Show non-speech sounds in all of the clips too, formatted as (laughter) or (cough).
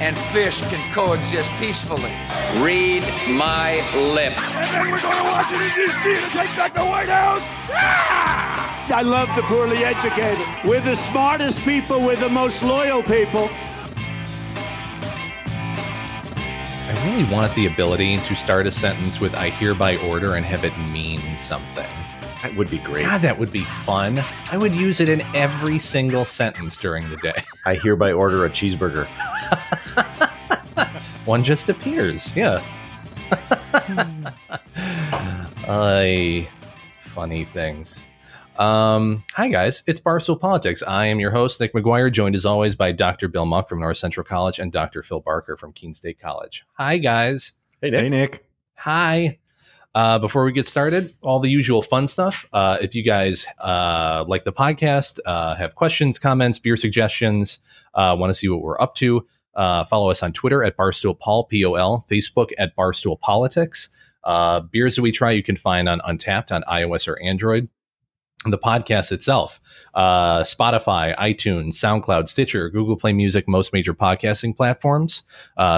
and fish can coexist peacefully. Read my lips. And then we're going to Washington, D.C. to take back the White House. Ah! I love the poorly educated. We're the smartest people, we're the most loyal people. I really want the ability to start a sentence with I hereby order and have it mean something. That would be great. God, that would be fun. I would use it in every single sentence during the day. (laughs) I hereby order a cheeseburger. (laughs) One just appears. Yeah. (laughs) I funny things. Um, hi guys, it's Barstool Politics. I am your host, Nick McGuire, joined as always by Dr. Bill Muck from North Central College and Dr. Phil Barker from Keene State College. Hi guys. Hey Nick. Hey Nick. Hi. Uh, before we get started, all the usual fun stuff. Uh, if you guys uh, like the podcast, uh, have questions, comments, beer suggestions, uh, want to see what we're up to, uh, follow us on Twitter at Barstool Pol, P O L, Facebook at Barstool Politics. Beers that we try you can find on Untappd on iOS or Android. The podcast itself, Spotify, iTunes, SoundCloud, Stitcher, Google Play Music, most major podcasting platforms.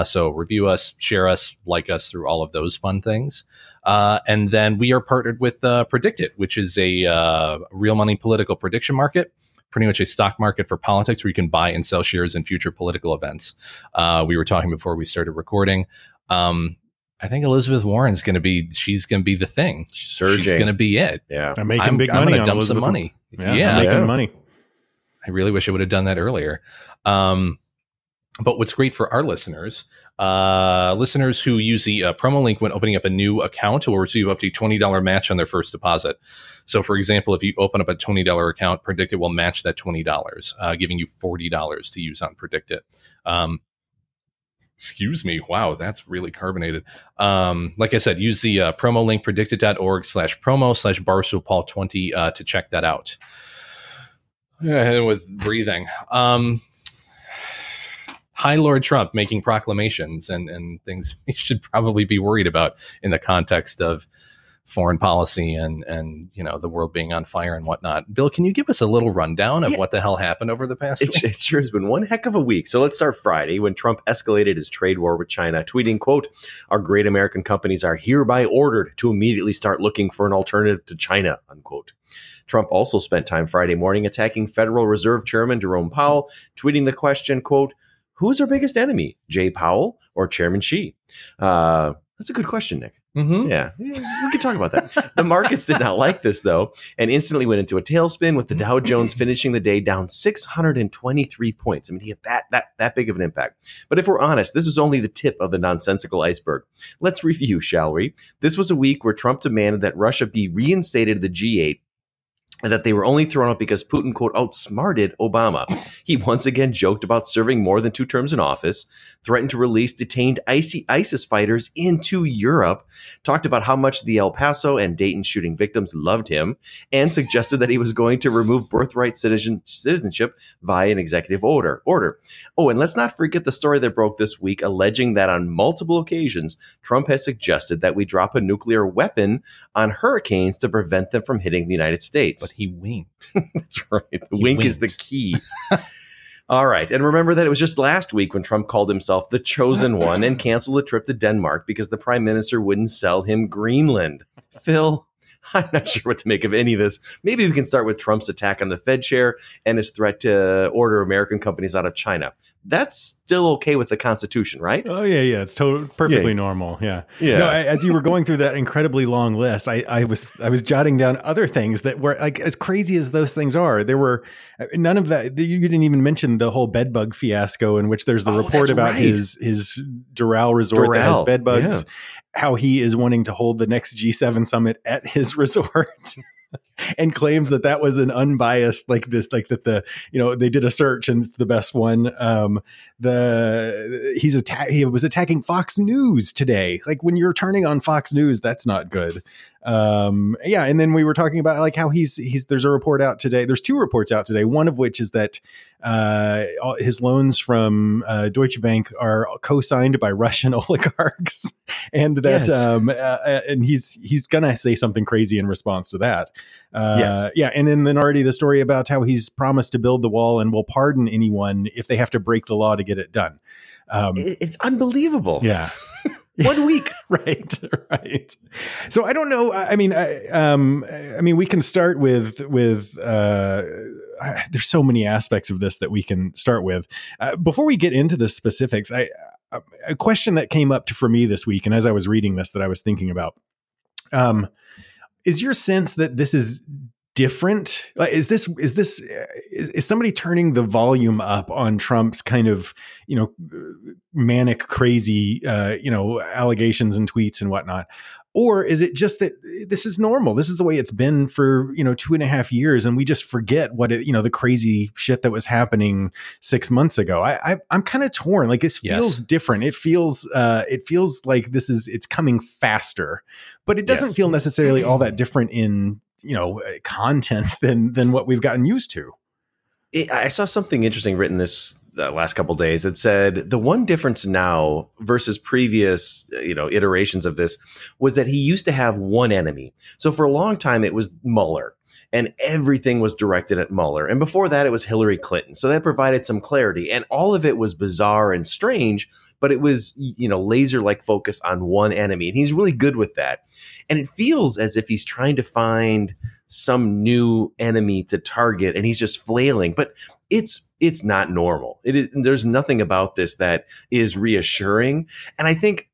So review us, share us, like us through all of those fun things. Uh, and then we are partnered with uh, PredictIt, which is a uh, real money political prediction market pretty much a stock market for politics where you can buy and sell shares in future political events. Uh, we were talking before we started recording. Um, I think Elizabeth Warren's going to be, she's going to be the thing. Surging. She's going to be it. Yeah. I'm making I'm, big I'm money. gonna on dump Elizabeth some money. Yeah, Yeah. I'm making Yeah. money. I really wish I would have done that earlier. Um, but what's great for our listeners, uh, listeners who use the uh, promo link when opening up a new account will receive up to twenty dollar match on their first deposit. So, for example, if you open up a twenty dollar account, PredictIt will match that twenty dollars, uh, giving you forty dollars to use on PredictIt. Um, excuse me wow that's really carbonated um like i said use the uh, promo link predictit.org slash promo slash barstoolpol 20 uh, to check that out yeah, (sighs) with breathing um hi lord trump making proclamations and and things (laughs) we should probably be worried about in the context of foreign policy and and you know the world being on fire and whatnot bill can you give us a little rundown of Yeah. what the hell happened over the past It, week it sure has been one heck of a week. So let's start Friday when Trump escalated his trade war with China, tweeting, quote, our great American companies are hereby ordered to immediately start looking for an alternative to China, unquote. Trump also spent time Friday morning attacking Federal Reserve Chairman Jerome Powell, tweeting the question, quote, who's our biggest enemy, Jay Powell or Chairman Xi? Uh, that's a good question, Nick. Mhm. Yeah, yeah, we can talk about that. the markets did not like this though, and instantly went into a tailspin with the Dow Jones finishing the day down 623 points. I mean, he had that that that big of an impact. But if we're honest, this was only the tip of the nonsensical iceberg. Let's review, shall we? This was a week where Trump demanded that Russia be reinstated to the G8 and that they were only thrown out because Putin, quote, outsmarted Obama. (laughs) He once again joked about serving more than two terms in office, threatened to release detained ISIS fighters into Europe, talked about how much the El Paso and Dayton shooting victims loved him, and suggested that he was going to remove birthright citizen, citizenship via an executive order. Order. Oh, and let's not forget the story that broke this week alleging that on multiple occasions, Trump has suggested that we drop a nuclear weapon on hurricanes to prevent them from hitting the United States. but he winked (laughs) That's right. The He wink is the key. (laughs) All right. And remember that it was just last week when Trump called himself the chosen (laughs) one and canceled a trip to Denmark because the prime minister wouldn't sell him Greenland. Phil, I'm not sure what to make of any of this. Maybe we can start with Trump's attack on the Fed chair and his threat to order American companies out of China. That's still okay with the Constitution, right? Oh yeah, yeah, it's totally perfectly Yeah. normal. Yeah, Yeah. No, I, as you were going through that incredibly long list, I, I was I was jotting down other things that were like as crazy as those things are. There were uh, none of that. You didn't even mention the whole bedbug fiasco, in which there's the Oh, report about right. his his Doral resort that has bedbugs. yeah. How he is wanting to hold the next G7 summit at his (laughs) resort. And claims that that was an unbiased, like just like that the you know they did a search and it's the best one. Um, the he's attack he was attacking Fox News today. Like when you're turning on Fox News, that's not good. Um, yeah, and then we were talking about like how he's he's there's a report out today. There's two reports out today. One of which is that uh, his loans from uh, Deutsche Bank are co-signed by Russian (laughs) oligarchs, and that Yes. um, uh, uh, and he's he's gonna say something crazy in response to that. Uh, Yes. yeah, and then, then already the story about how he's promised to build the wall and will pardon anyone if they have to break the law to get it done. Um, It's unbelievable. yeah. (laughs) (laughs) One week. right right so i don't know i mean I, um i mean we can start with with uh I- there's so many aspects of this that we can start with uh, before we get into the specifics i a question that came up to, for me this week and as i was reading this that i was thinking about um is your sense that this is different? Is this is this is, is somebody turning the volume up on trump's kind of you know manic crazy uh you know allegations and tweets and whatnot? Or is it just that this is normal? This is the way it's been for you know two and a half years and we just forget what it you know the crazy shit that was happening six months ago. I, I i'm kind of torn. Like this Yes. feels different. It feels uh it feels like this is it's coming faster. But it doesn't Yes. feel necessarily (clears throat) all that different in you know uh, content (laughs) than than what we've gotten used to it, I saw something interesting written this uh, last couple days that said the one difference now versus previous uh, you know iterations of this was that he used to have one enemy. So for a long time it was Mueller and everything was directed at Mueller. And before that it was Hillary Clinton. So that provided some clarity and all of it was bizarre and strange, but it was you know laser like focus on one enemy and he's really good with that. And it feels as if he's trying to find some new enemy to target and he's just flailing but it's it's not normal it is there's nothing about this that is reassuring and i think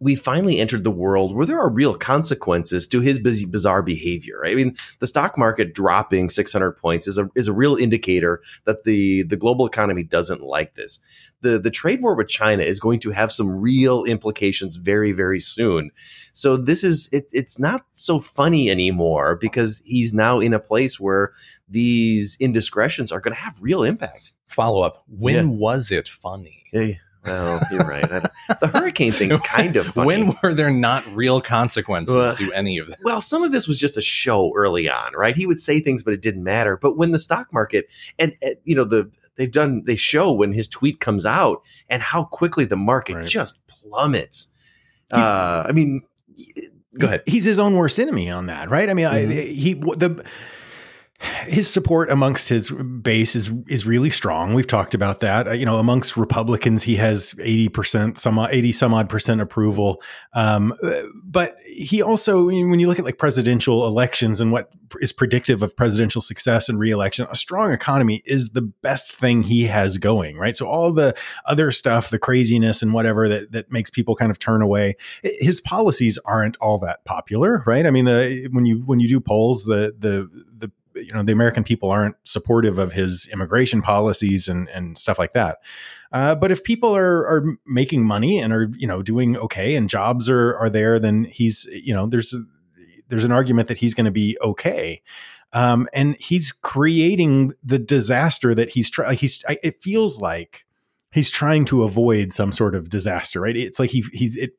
we finally entered the world where there are real consequences to his busy, bizarre behavior. I mean, the stock market dropping 600 points is a is a real indicator that the the global economy doesn't like this. The the trade war with China is going to have some real implications very very soon. So this is it, it's not so funny anymore because he's now in a place where these indiscretions are going to have real impact. Follow up. When Yeah. was it funny? Hey, well, you're right. The hurricane thing's (laughs) kind of funny. When were there not real consequences Well, to any of this? Well, some of this was just a show early on, right? He would say things, but it didn't matter. But when the stock market and, and, you know the they've done they show when his tweet comes out and how quickly the market Right. just plummets. Uh, I mean, go ahead. he's his own worst enemy on that, right? I mean, I, he the his support amongst his base is is really strong. We've talked about that. Uh, you know, amongst Republicans, he has eighty percent, some eighty some odd percent approval. Um, uh, but he also, when you look at like presidential elections and what is predictive of presidential success and reelection, a strong economy is the best thing he has going, right? So all the other stuff, the craziness and whatever that that makes people kind of turn away, his policies aren't all that popular, right? I mean, the, when you when you do polls, the the the you know the American people aren't supportive of his immigration policies and and stuff like that. Uh, but if people are are making money and are you know doing okay and jobs are are there, then he's you know there's there's an argument that he's going to be okay. Um, and he's creating the disaster that he's trying. He's I, it feels like he's trying to avoid some sort of disaster, right? It's like he he's it,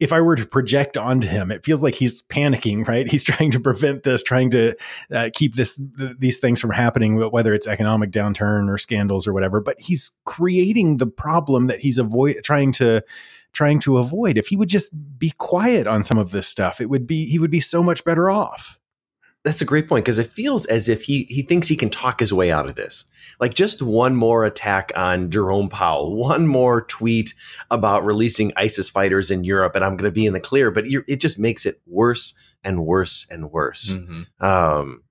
if I were to project onto him, it feels like he's panicking, right? (laughs) He's trying to prevent this, trying to uh, keep this th- these things from happening, whether it's economic downturn or scandals or whatever. But he's creating the problem that he's avoid trying to trying to avoid. If he would just be quiet on some of this stuff, it would be he would be so much better off. That's a great point because it feels as if he he thinks he can talk his way out of this. Like just one more attack on Jerome Powell, one more tweet about releasing ISIS fighters in Europe, and I'm going to be in the clear. But you're, it just makes it worse and worse and worse. Mhm. Um,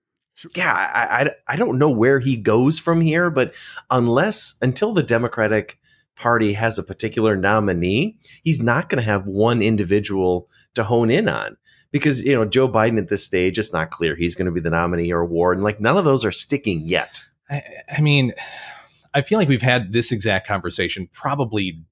yeah, I, I I don't know where he goes from here, but unless until the Democratic Party has a particular nominee, he's not going to have one individual to hone in on because you know Joe Biden at this stage, it's not clear he's going to be the nominee or Warren. Like none of those are sticking yet. I, I mean, I feel like we've had this exact conversation probably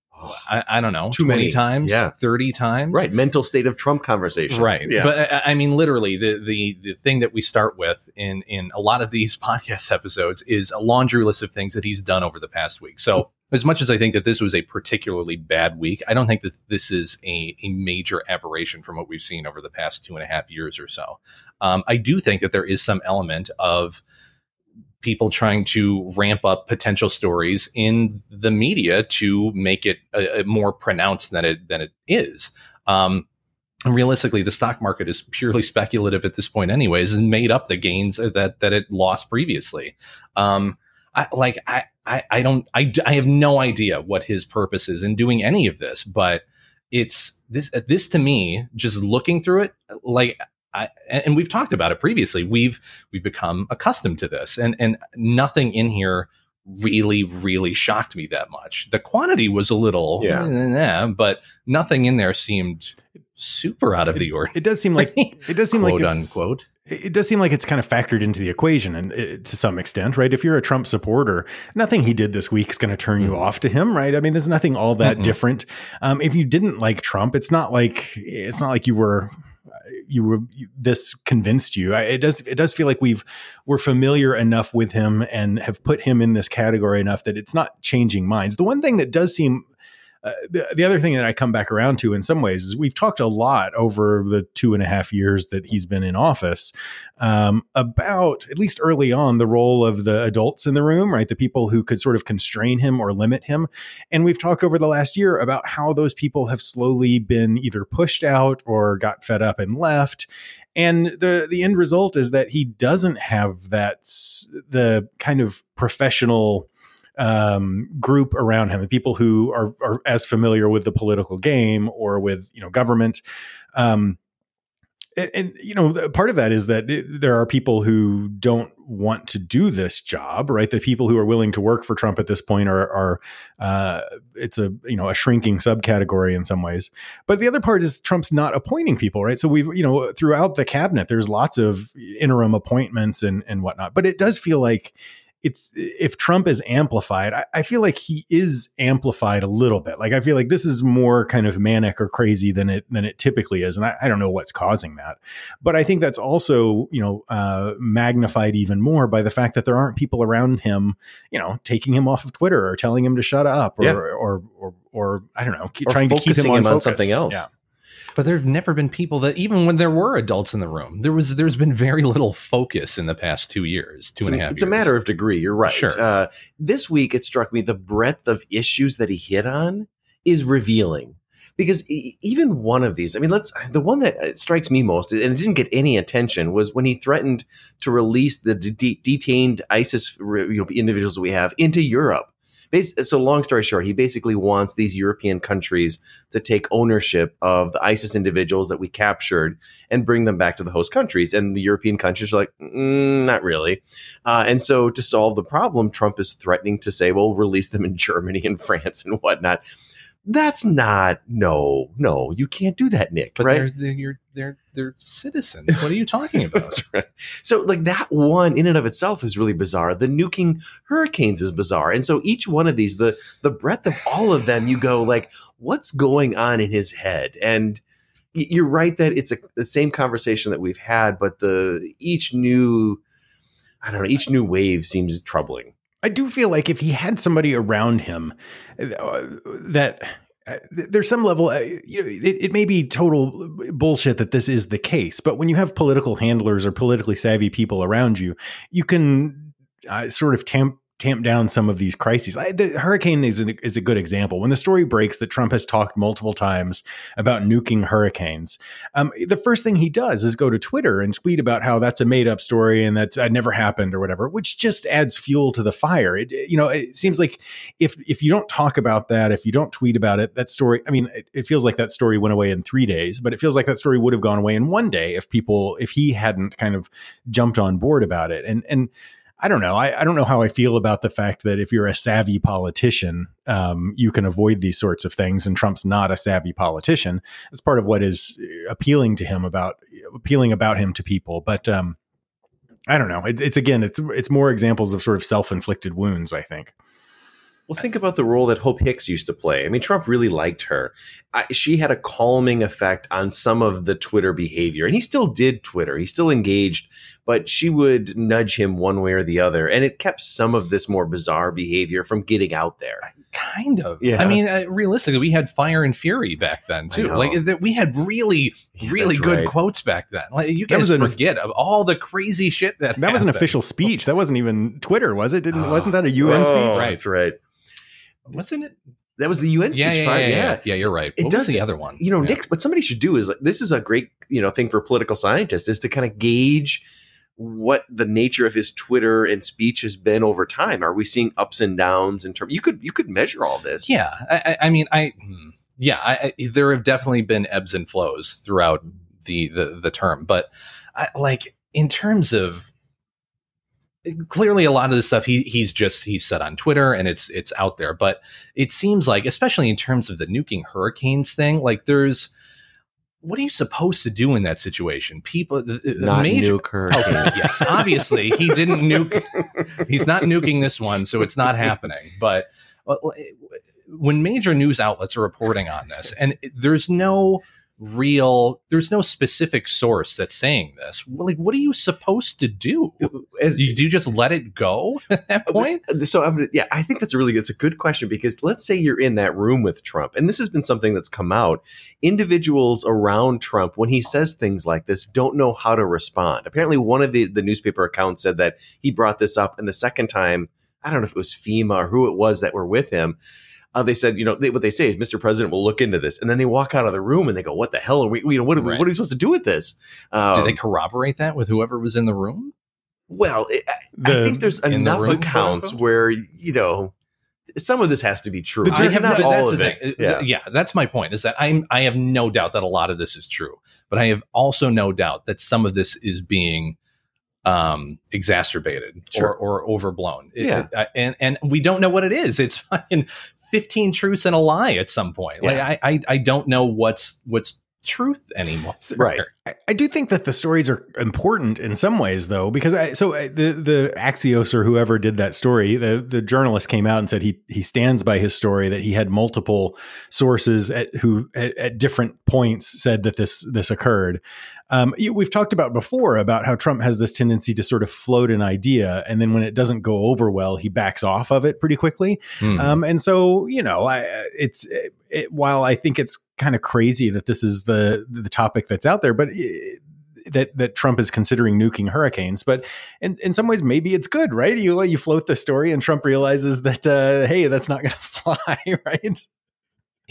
I, I don't know, Too 20 many. times, Yeah. 30 times. Right. Mental state of Trump conversation. Right. Yeah. But I- I mean, literally, the, the the thing that we start with in in a lot of these (laughs) podcast episodes is a laundry list of things that he's done over the past week. So, as much as I think that this was a particularly bad week, I don't think that this is a, a major aberration from what we've seen over the past two and a half years or so. Um, I do think that there is some element of people trying to ramp up potential stories in the media to make it uh, more pronounced than it than it is. Um, and realistically, the stock market is purely (laughs) speculative at this point, anyways, and made up the gains that that it lost previously. Um, I, like I, I, I don't, I, I have no idea what his purpose is in doing any of this, but it's this, this to me, just looking through it, like I, and we've talked about it previously. We've we've become accustomed to this, and and nothing in here really really shocked me that much. The quantity was a little, Yeah. eh, but nothing in there seemed super out of the ordinary. It does seem like (laughs) it does seem like it's, unquote. it does seem like it's kind of factored into the equation and it, to some extent, right? If you're a Trump supporter, nothing he did this week is going to turn you Mhm. off to him, right? I mean, there's nothing all that Mm-mm. different. Um, if you didn't like Trump, it's not like it's not like you were you were this convinced you. I- It does it does feel like we've we're familiar enough with him and have put him in this category enough that it's not changing minds. The one thing that does seem uh, the, the other thing that I come back around to in some ways is we've talked a lot over the two and a half years that he's been in office um, about, at least early on, the role of the adults in the room, right? The people who could sort of constrain him or limit him. And we've talked over the last year about how those people have slowly been either pushed out or got fed up and left. And the the end result is that he doesn't have that the kind of professional um, group around him, the people who are, are as familiar with the political game or with you know government. Um, and, and, you know part of that is that it- there are people who don't want to do this job right? The people who are willing to work for trump at this point are, are uh, it's a you know a shrinking subcategory in some ways. But the other part is trump's not appointing people right? So we've you know throughout the cabinet there's lots of interim appointments and and whatnot. But it does feel like it's if Trump is amplified, I, I feel like he is amplified a little bit. Like I feel like this is more kind of manic or crazy than it than it typically is, and I, I don't know what's causing that. But I think that's also you know uh, magnified even more by the fact that there aren't people around him, you know, taking him off of Twitter or telling him to shut up or Yeah. or, or or I don't know, keep, trying to keep him on, him on something else. Yeah. But there've never been people that even when there were adults in the room, there was there's been very little focus in the past two years, two It's, and a half. it's a matter of degree. You're right. Sure. Uh, this week, it struck me the breadth of issues that he hit on is revealing. Because even one of these, I mean, let's the one that uh, strikes me most, and it didn't get any attention, was when he threatened to release the de- detained ISIS you know, individuals we have into Europe. So, long story short, he basically wants these European countries to take ownership of the ISIS individuals that we captured and bring them back to the host countries. And the European countries are like, mm, not really. Uh, and so, to solve the problem, Trump is threatening to say, well, release them in Germany and (laughs) France and whatnot. That's not, no, no, you can't do that, Nick, But right? they're, they're you're- they're they're citizens. What are you talking (laughs) about? Right. So, like that one in and of itself is really bizarre. The nuking hurricanes is bizarre, and so each one of these, the the breadth of all of them, you go like, what's going on in his head? And you're right that it's a, the same conversation that we've had, but the each new, I don't know, each new wave seems troubling. I do feel like if he had somebody around him uh, that uh, there's some level, uh, you know, it, it may be total bullshit that this is the case, but when you have political handlers or politically savvy people around you, you can uh, sort of tamp tamp down some of these crises. I, the hurricane is, an, is a good example. When the story breaks that Trump has talked multiple times about nuking hurricanes, um, the first thing he does is go to Twitter and tweet about how that's a made up story and that uh, never happened or whatever, which just adds fuel to the fire. It, you know, it seems like if if you don't talk about that, if you don't tweet about it, that story. I mean, it, it feels like that story went away in three days, but it feels like that story would have gone away in one day if people if he hadn't kind of jumped on board about it. And and I don't know. I, I don't know how I feel about the fact that if you're a savvy politician, um, you can avoid these sorts of things. And Trump's not a savvy politician. It's part of what is appealing to him about appealing about him to people. But um, I don't know. It, it's again, it's it's more examples of sort of self inflicted wounds. I think. Well, think about the role that Hope Hicks used to play. I mean, Trump really liked her. I, she had a calming effect on some of the Twitter behavior, and he still did Twitter. He still engaged, but she would nudge him one way or the other, and it kept some of this more bizarre behavior from getting out there. Kind of. Yeah. I mean, uh, realistically, we had Fire and Fury back then too. Like th- we had really, really that's good right. quotes back then. Like you That guys was an- forget of all the crazy shit that That was an official speech. That wasn't even Twitter, was it? Didn't Oh. wasn't that a UN Oh, speech? That's right. wasn't it? That was the UN speech. Yeah, yeah, yeah, yeah, yeah. You're right. It what does was the other one? You know, Yeah. Nick, what somebody should do is like, this is a great, you know, thing for political scientists is to kind of gauge what the nature of his Twitter and speech has been over time. Are we seeing ups and downs in terms? You could you could measure all this. Yeah, I, I mean, I hmm, yeah, I, I, there have definitely been ebbs and flows throughout the the, the term, but I, like in terms of clearly a lot of the stuff he he's just he's said on Twitter and it's it's out there, but it seems like especially in terms of the nuking hurricanes thing, like there's what are you supposed to do in that situation? People, the, the Not major, nuke hurricanes. Okay, oh, yes, (laughs) obviously he didn't nuke. He's not nuking this one, so it's not happening. But when major news outlets are reporting on this, and there's no real, there's no specific source that's saying this. Like, what are you supposed to do? As you do, you just let it go (laughs) at that uh, point? Uh, so I'm yeah, I think that's a really good, it's a good question because let's say you're in that room with Trump, and this has been something that's come out. Individuals around Trump, when he says things like this, don't know how to respond. Apparently, one of the the newspaper accounts said that he brought this up, and the second time, I don't know if it was FEMA or who it was that were with him. Uh, they said, you know, they, what they say is, Mr. President will look into this, and then they walk out of the room and they go, "What the hell are we? You know, what are, we, Right. what are we supposed to do with this?" Um, Did they corroborate that with whoever was in the room? Well, it, I- I think there's in the enough room, accounts quote, where you know some of this has to be true. The I have not all of it. thing. Uh, Yeah. yeah, that's my point. Is that I'm I have no doubt that a lot of this is true, but I have also no doubt that some of this is being um exacerbated Sure. or or overblown. It- Yeah. it- I- and and we don't know what it is. It's (laughs) fucking 15 truths and a lie at some point. Like Yeah. I, I I don't know what's what's truth anymore. Right. I, I do think that the stories are important in some ways, though, because I, so I, the the Axios or whoever did that story, the the journalist came out and said he he stands by his story that he had multiple sources at who at, at different points said that this this occurred. Um, we've talked about before about how Trump has this tendency to sort of float an idea, and then when it doesn't go over well, he backs off of it pretty quickly. Hmm. Um, and so, you know, I, it's it, while I think it's kind of crazy that this is the the topic that's out there, but it, that that Trump is considering nuking hurricanes. But in in some ways, maybe it's good, right? You you float the story, and Trump realizes that uh, hey, that's not going (laughs) to fly, (laughs) right?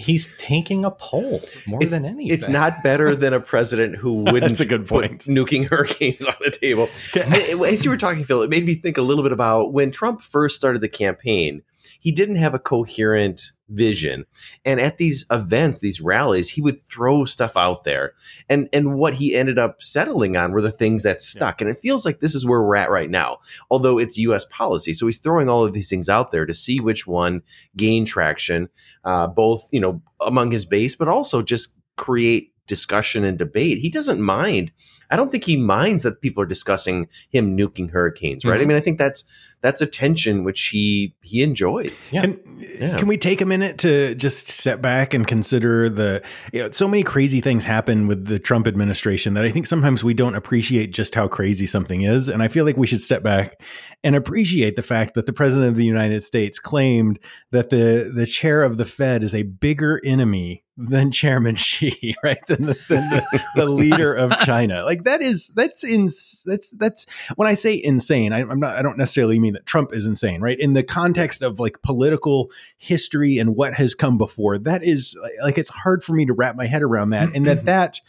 He's taking a poll more It's, than anything. it's not better than a president who wouldn't (laughs) That's a good point. nuking hurricanes on the table. (laughs) As you were talking, Phil, it made me think a little bit about when Trump first started the campaign. He didn't have a coherent vision, and at these events, these rallies, he would throw stuff out there, and and what he ended up settling on were the things that stuck. And it feels like this is where we're at right now, although it's U.S. policy. So he's throwing all of these things out there to see which one gain traction, uh, both you know among his base, but also just create discussion and debate. He doesn't mind. I don't think he minds that people are discussing him nuking hurricanes, right? I Mhm. mean, I think that's that's a tension which he he enjoys. Yeah. Can, Yeah. can we take a minute to just step back and consider the, you know, so many crazy things happen with the Trump administration that I think sometimes we don't appreciate just how crazy something is. And I feel like we should step back and appreciate the fact that the president of the United States claimed that the, the chair of the Fed is a bigger enemy than Chairman (laughs) Xi, right? Than the, than the, the leader of (laughs) China. Like that is, that's in, that's, that's, when I say insane, I, I'm not, I don't necessarily mean that Trump is insane, right? In the context of like political history and what has come before, that is like it's hard for me to wrap my head around that, and that (clears throat) that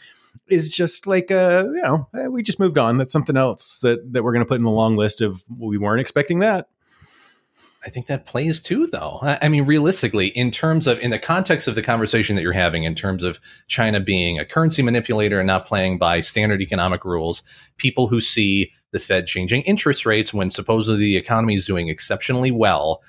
is just like uh you know eh, we just moved on. That's something else that that we're going to put in the long list of we weren't expecting that. I think that plays too, though. I mean, realistically, in terms of in the context of the conversation that you're having, in terms of China being a currency manipulator and not playing by standard economic rules, people who see the Fed changing interest rates when supposedly the economy is doing exceptionally well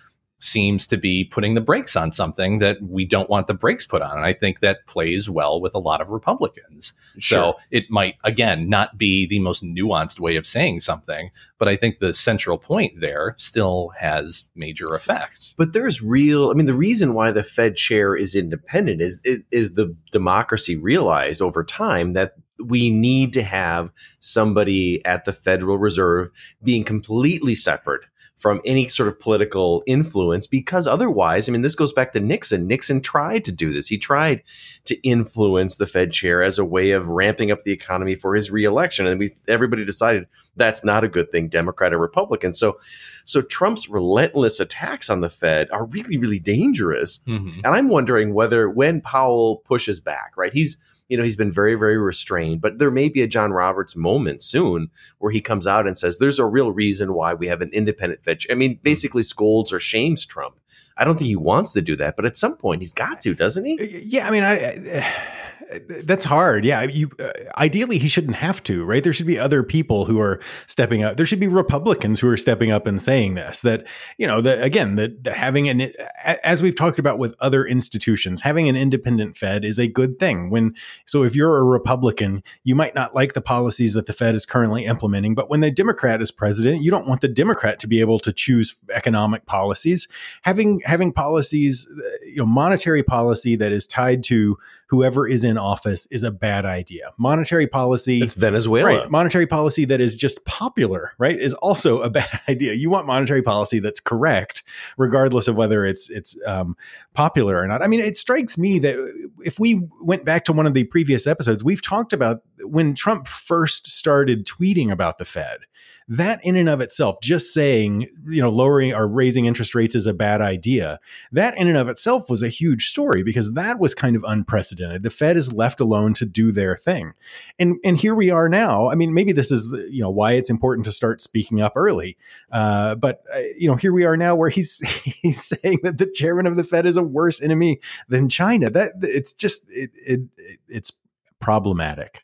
seems to be putting the brakes on something that we don't want the brakes put on. And I think that plays well with a lot of Republicans. Sure. So it might, again, not be the most nuanced way of saying something, but I think the central point there still has major effect. But there's real. I mean, the reason why the Fed chair is independent is, is the democracy realized over time that we need to have somebody at the Federal Reserve being completely separate from any sort of political influence because otherwise, I mean, this goes back to Nixon. Nixon tried to do this. He tried to influence the Fed chair as a way of ramping up the economy for his reelection. And we, everybody decided that's not a good thing, Democrat or Republican. So, so Trump's relentless attacks on the Fed are really, really dangerous. Mm-hmm. And I'm wondering whether when Powell pushes back, right? He's you know, he's been very, very restrained, but there may be a John Roberts moment soon where he comes out and says, there's a real reason why we have an independent Fed. I mean, hmm. basically scolds or shames Trump. I don't think he wants to do that, but at some point he's got to, doesn't he? Yeah. I mean, I, I that's hard. Yeah, you uh, ideally he shouldn't have to, right? There should be other people who are stepping up. There should be Republicans who are stepping up and saying this. That you know, that again, that, that having an as we've talked about with other institutions, having an independent Fed is a good thing. When so, if you're a Republican, you might not like the policies that the Fed is currently implementing, but when the Democrat is president, you don't want the Democrat to be able to choose economic policies. Having having policies, uh, you know, monetary policy that is tied to whoever is in office is a bad idea. Monetary policy It's Venezuela. Right. Monetary policy that is just popular, right, is also a (laughs) bad idea. You want monetary policy that's correct, regardless of whether it's it's um, popular or not. I mean, it strikes me that if we went back to one of the previous episodes, we've talked about when Trump first started tweeting about the Fed that in and of itself, just saying, you know, lowering or raising interest rates is a bad idea, that in and of itself was a huge story because that was kind of unprecedented. The Fed is left alone to do their thing. And and here we are now. I mean, maybe this is, you know, why it's important to start speaking up early. Uh, but, uh, you know, here we are now where he's (laughs) he's saying that the chairman of the Fed is a worse enemy than China. That it's just, it, it it's problematic.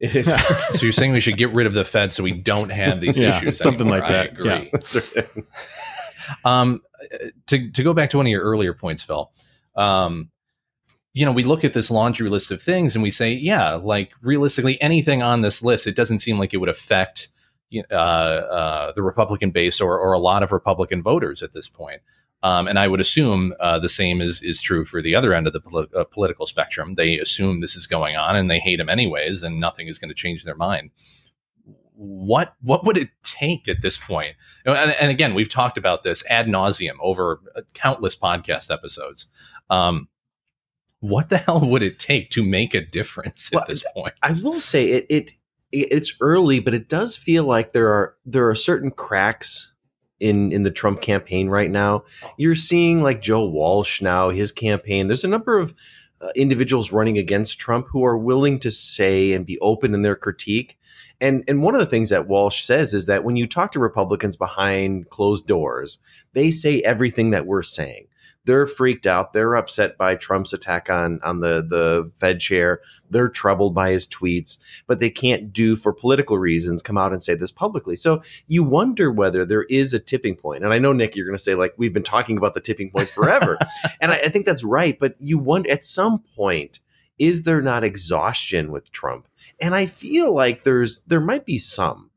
It is. (laughs) so you're saying we should get rid of the Fed so we don't have these Yeah, issues something anymore. like that. I agree. Yeah. (laughs) Um, to to go back to one of your earlier points, Phil. Um, you know, we look at this laundry list of things and we say, yeah, like realistically, anything on this list, it doesn't seem like it would affect uh, uh, the Republican base or, or a lot of Republican voters at this point. Um, and I would assume uh, the same is is true for the other end of the poli- uh, political spectrum. They assume this is going on and they hate him anyways, and nothing is going to change their mind. What what would it take at this point? And, and again, we've talked about this ad nauseum over uh, countless podcast episodes. Um, what the hell would it take to make a difference Well, at this point? I will say it, it it's early, but it does feel like there are there are certain cracks in in the Trump campaign right now. You're seeing like Joe Walsh now, his campaign. There's a number of uh, individuals running against Trump who are willing to say and be open in their critique. And and one of the things that Walsh says is that when you talk to Republicans behind closed doors, they say everything that we're saying. They're freaked out. They're upset by Trump's attack on on the the Fed chair. They're troubled by his tweets, but they can't do for political reasons come out and say this publicly. So you wonder whether there is a tipping point. And I know Nick, you're going to say like we've been talking about the tipping point forever, (laughs) and I, I think that's right. But you wonder at some point is there not exhaustion with Trump? And I feel like there's there might be some.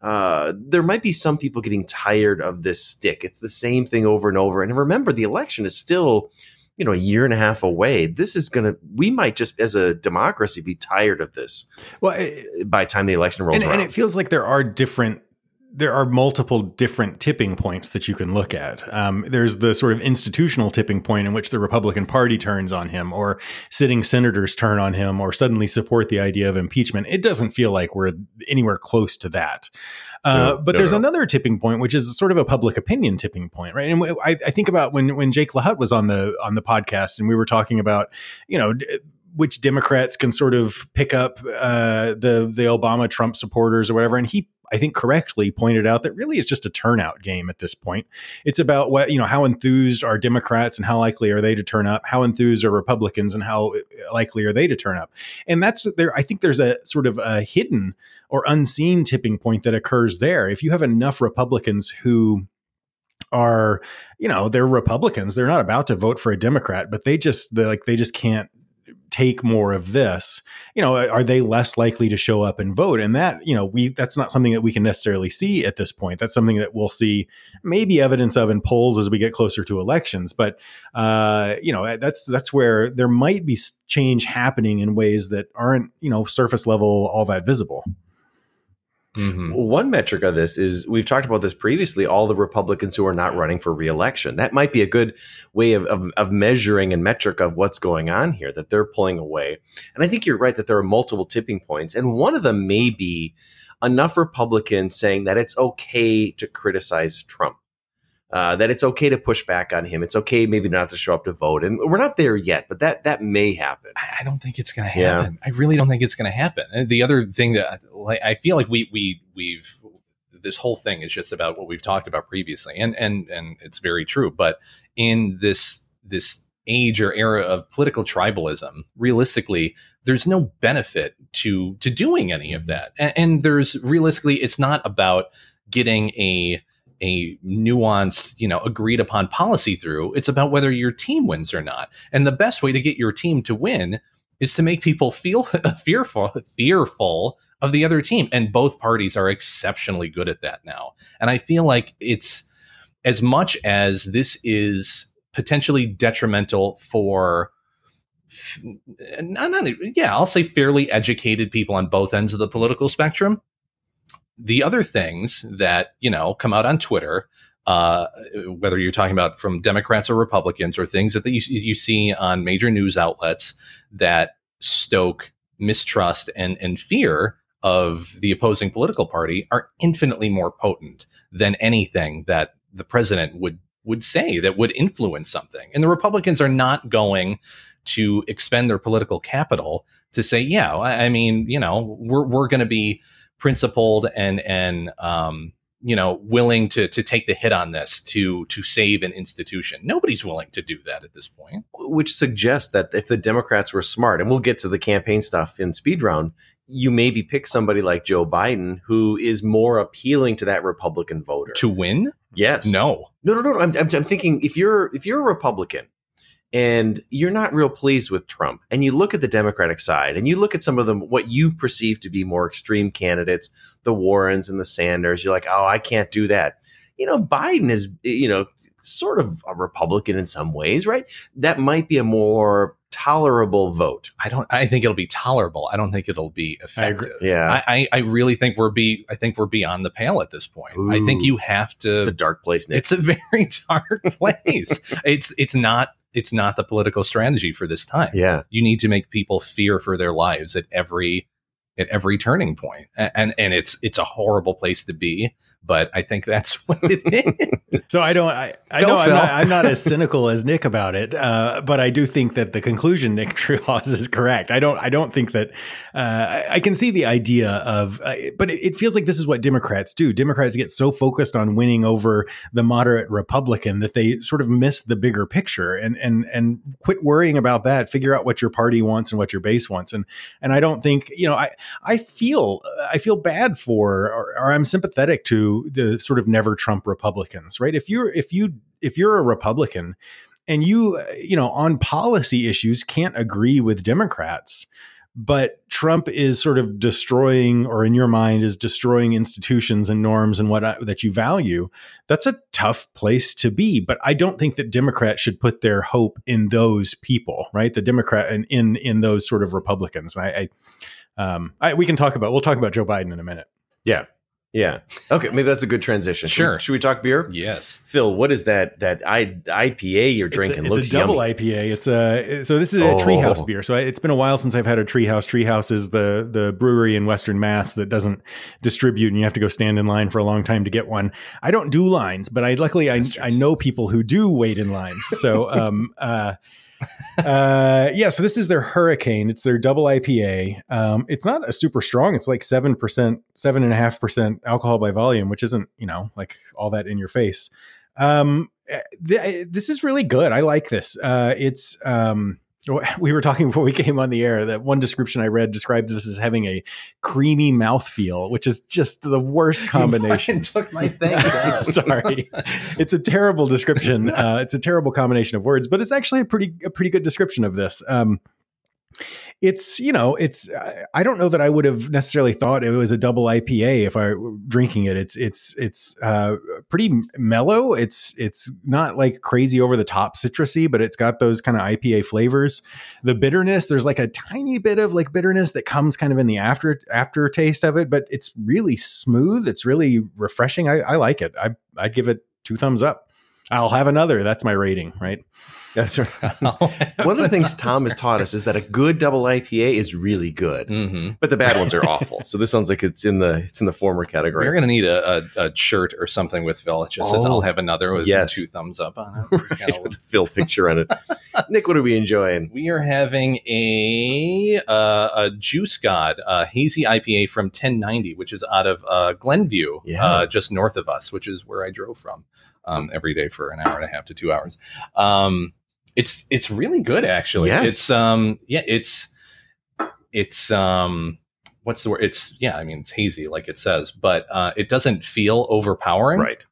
Uh, there might be some people getting tired of this stick. It's the same thing over and over. And remember, the election is still, you know, a year and a half away. This is gonna. We might just, as a democracy, be tired of this. Well, it, by the time the election rolls and, around. and it feels like there are different there are multiple different tipping points that you can look at. Um, there's the sort of institutional tipping point in which the Republican Party turns on him, or sitting senators turn on him, or suddenly support the idea of impeachment. It doesn't feel like we're anywhere close to that. Uh, No, but no, there's no. another tipping point, which is sort of a public opinion tipping point, right? And I, I think about when when Jake LaHut was on the on the podcast, and we were talking about, you know. Which Democrats can sort of pick up uh, the the Obama Trump supporters or whatever, and he I think correctly pointed out that really it's just a turnout game at this point. It's about what, you know, how enthused are Democrats and how likely are they to turn up? How enthused are Republicans and how uh, likely are they to turn up? And that's there. I think there's a sort of a hidden or unseen tipping point that occurs there. If you have enough Republicans who are, you know, they're Republicans. They're not about to vote for a Democrat, but they just they like they just can't take more of this you know are they less likely to show up and vote? And that you know we that's not something that we can necessarily see at this point. That's something that we'll see maybe evidence of in polls as we get closer to elections. But uh you know that's that's where there might be change happening in ways that aren't you know surface level all that visible Mm-hmm. One metric of this is we've talked about this previously. All the Republicans who are not running for reelection. That might be a good way of, of, of, measuring and metric of what's going on here. That they're pulling away, and I think you're right that there are multiple tipping points, and one of them may be enough Republicans saying that it's okay to criticize Trump uh, that it's okay to push back on him. It's okay maybe not to show up to vote, and we're not there yet, but that that may happen. I don't think it's going to happen. Yeah. I really don't think it's going to happen. And the other thing that like, I feel like we we we've this whole thing is just about what we've talked about previously, and and and it's very true. But in this this age or era of political tribalism, realistically, there's no benefit to to doing any of that. And, and there's realistically, it's not about getting a a nuanced, you know, agreed upon policy through. It's about whether your team wins or not. And the best way to get your team to win is to make people feel (laughs) fearful, fearful of the other team. And both parties are exceptionally good at that now. And I feel like it's as much as this is potentially detrimental for not, not, yeah, I'll say fairly educated people on both ends of the political spectrum the other things that you know come out on Twitter, uh, whether you're talking about from Democrats or Republicans, or things that you, you see on major news outlets that stoke mistrust and and fear of the opposing political party, are infinitely more potent than anything that the president would would say that would influence something. And the Republicans are not going to expend their political capital to say, yeah, I, I mean, you know, we're we're going to be principled and and um, you know willing to to take the hit on this to to save an institution. Nobody's willing to do that at this point. Which suggests that if the Democrats were smart, and we'll get to the campaign stuff in speed round, you maybe pick somebody like Joe Biden who is more appealing to that Republican voter to win. Yes. No. No. No. No. I'm, I'm, I'm thinking if you're if you're a Republican and you're not real pleased with Trump, and you look at the Democratic side, and you look at some of them, what you perceive to be more extreme candidates, the Warrens and the Sanders, you're like, oh, I can't do that. You know, Biden is, you know, sort of a Republican in some ways, right? That might be a more tolerable vote. I don't. I think it'll be tolerable. I don't think it'll be effective. I yeah, I, I, really think we're be. I think we're beyond the pale at this point. Ooh, I think you have to. It's a dark place. Nick. It's a (laughs) very dark place. it's it's not it's not the political strategy for this time. Yeah. You need to make people fear for their lives at every at every turning point. And and, and it's it's a horrible place to be but I think that's (laughs) what it is. so I don't, I, I know I'm not, I'm not, as (laughs) cynical as Nick about it, uh, but I do think that the conclusion Nick (laughs) draws is correct. I don't, I don't think that, uh, I, I, can see the idea of, uh, but it, it, feels like this is what Democrats do. Democrats get so focused on winning over the moderate Republican that they sort of miss the bigger picture and, and, and quit worrying about that, figure out what your party wants and what your base wants. And, and I don't think, you know, I, I feel, I feel bad for, or, or I'm sympathetic to, the sort of never Trump Republicans, right? If you're if you if you're a Republican and you you know on policy issues can't agree with Democrats, but Trump is sort of destroying, or in your mind, is destroying institutions and norms and what that you value. That's a tough place to be. But I don't think that Democrats should put their hope in those people, right? The Democrat and in in those sort of Republicans. And I, I, um, I we can talk about we'll talk about Joe Biden in a minute. Yeah, yeah. Okay. Maybe that's a good transition. Sure. Should we, should we talk beer? Yes. Phil, what is that that I, IPA you're drinking? It's a, it's a double yummy. IPA. It's a so this is a oh. Treehouse beer. So it's been a while since I've had a Treehouse. Treehouse is the the brewery in Western Mass that doesn't distribute, and you have to go stand in line for a long time to get one. I don't do lines, but I luckily I, I know people who do wait in lines. So um (laughs) uh uh, yeah, so this is their Hurricane. It's their double IPA. Um, it's not a super strong. It's like seven percent, seven and a half percent alcohol by volume, which isn't you know like all that in your face. Um, th- this is really good. I like this. Uh, it's um, (laughs) we were talking before we came on the air that one description I read described this as having a creamy mouthfeel, which is just the worst combination. (laughs) took my thing. down. (laughs) Sorry, it's a terrible description. Uh, it's a terrible combination of words, but it's actually a pretty a pretty good description of this. Um, it's you know it's I don't know that I would have necessarily thought it was a double IPA if I were drinking it. It's it's it's uh, pretty mellow. It's it's not like crazy over the top citrusy, but it's got those kind of IPA flavors. The bitterness there's like a tiny bit of like bitterness that comes kind of in the after aftertaste of it, but it's really smooth. It's really refreshing. I, I like it. I I'd give it two thumbs up. I'll have another. That's my rating, right? (laughs) That's right. (laughs) One of the things Tom has taught us is that a good double IPA is really good, Mhm. but the bad ones are awful. So this sounds like it's in the it's in the former category. You're going to need a, a, a shirt or something with Phil. It just says, Oh, I'll have another with yes. two thumbs up on it. (laughs) Right, with the Phil picture on it. Nick, what are we enjoying? We are having a uh, a Juice God a hazy IPA from 1090, which is out of uh, Glenview, Yeah. uh, just north of us, which is where I drove from um, every day for an hour and a half to two hours. Um, it's it's really good, actually. Yes. It's um yeah, it's it's um what's the word? It's yeah, I mean it's hazy, like it says, but uh, it doesn't feel overpowering Right.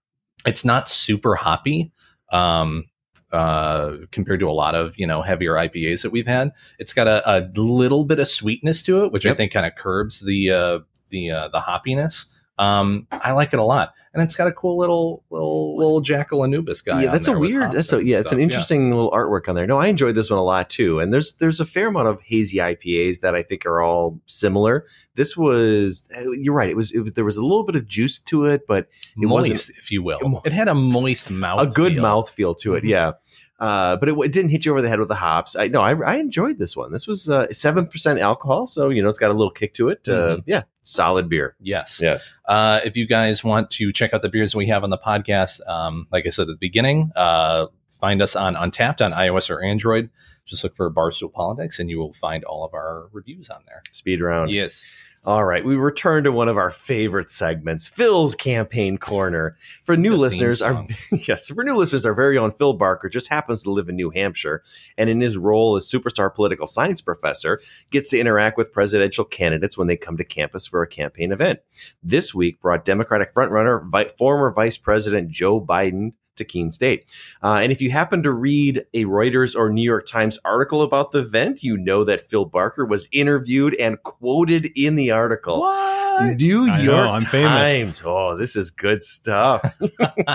it's not super hoppy um uh compared to a lot of you know heavier ipas that we've had it's got a, a little bit of sweetness to it which i think kind of curbs the uh the uh the hoppiness um i like it a lot and it's got a cool little little little jackal anubis guy yeah, that's a weird. That's a yeah, it's an stuff. interesting little artwork on there. No, I enjoyed this one a lot too. And there's there's a fair amount of hazy IPAs that I think are all similar. This was uh, you're right. It was it was there was a little bit of juice to it, but yeah. it wasn't- if you will it had a moist mouth a good feel. mouth feel to it. Mhm. Yeah. Uh, but it, it didn't hit you over the head with the hops. I no, I, I enjoyed this one. This was uh, seven percent alcohol, so you know it's got a little kick to it. Uh, Mhm. yeah, solid beer. yes Yes, Uh, if you guys want to check out the beers we have on the podcast, um, like I said at the beginning, uh, find us on Untappd on iOS or Android. Just look for Barstool Politics, and you will find all of our reviews on there. speed round. Yes, All right, we return to one of our favorite segments, Phil's campaign corner. For new The listeners, our (laughs) yes, for new listeners, our very own Phil Barker just happens to live in New Hampshire, and in his role as superstar political science professor, gets to interact with presidential candidates when they come to campus for a campaign event. This week brought Democratic frontrunner, vi- former Vice President Joe Biden to Keene State. Uh, and if you happen to read a Reuters or New York Times article about the event, you know that Phil Barker was interviewed and quoted in the article. what? New I York know, I'm famous. Times. Oh, this is good stuff.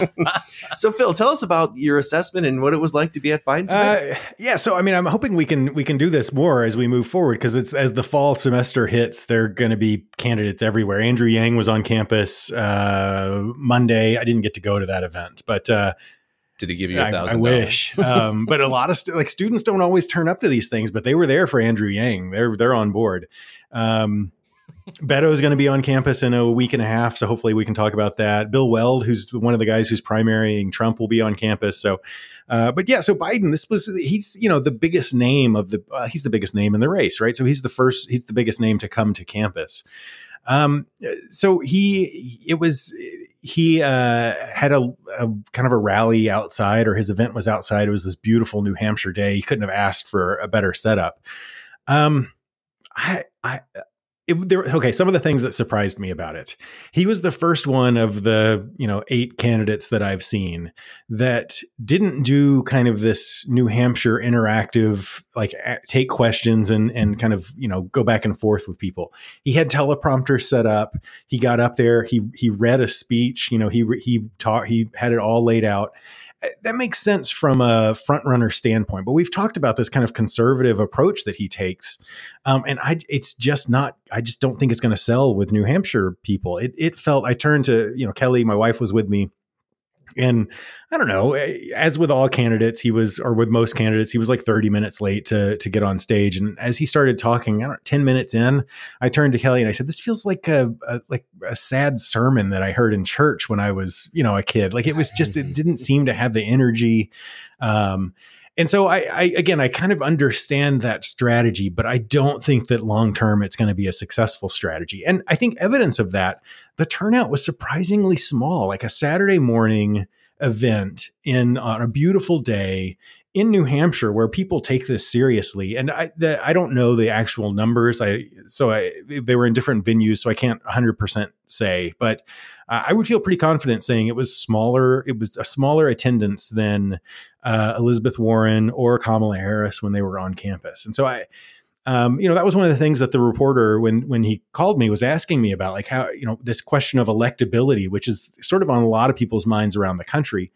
(laughs) so, Phil, tell us about your assessment and what it was like to be at Biden's. Uh, yeah, so I mean, I'm hoping we can we can do this more as we move forward because it's as the fall semester hits, there are going to be candidates everywhere. Andrew Yang was on campus uh, Monday. I didn't get to go to that event, but uh, Did he give you a thousand? I wish. (laughs) um, but a lot of stu- like students don't always turn up to these things, but they were there for Andrew Yang. They're they're on board. Um, Beto is going to be on campus in a week and a half, so hopefully we can talk about that. Bill Weld, who's one of the guys who's primarying Trump, will be on campus. So, uh, but yeah, so Biden, this was he's you know the biggest name of the uh, he's the biggest name in the race, right? So he's the first, he's the biggest name to come to campus. Um, so he it was he uh, had a, a kind of a rally outside, or his event was outside. It was this beautiful New Hampshire day. He couldn't have asked for a better setup. Um, I I it, there, okay, some of the things that surprised me about it. He was the first one of the you know eight candidates that I've seen that didn't do kind of this New Hampshire interactive, like take questions and and kind of you know go back and forth with people. He had teleprompters set up. He got up there. He he read a speech. You know he he taught. He had it all laid out that makes sense from a front runner standpoint. But we've talked about this kind of conservative approach that he takes, um, and I it's just not. I just don't think it's going to sell with New Hampshire people. It it felt. I turned to you know Kelly, my wife was with me. And I don't know, as with all candidates, he was, or with most candidates, he was like 30 minutes late to to get on stage. And as he started talking, I don't know, 10 minutes in, I turned to Kelly and I said, "This feels like a, a like a sad sermon that I heard in church when I was, you know, a kid. Like it was just, it (laughs) didn't seem to have the energy." Um, and so I, I again, I kind of understand that strategy, but I don't think that long term it's going to be a successful strategy. And I think evidence of that, the turnout was surprisingly small, like a Saturday morning event in on a beautiful day in New Hampshire, where people take this seriously, and I the, I don't know the actual numbers. I so I they were in different venues, so I can't 100 percent say, but uh, I would feel pretty confident saying it was smaller. It was a smaller attendance than uh, Elizabeth Warren or Kamala Harris when they were on campus, and so I. Um, you know that was one of the things that the reporter when when he called me was asking me about like how you know this question of electability which is sort of on a lot of people's minds around the country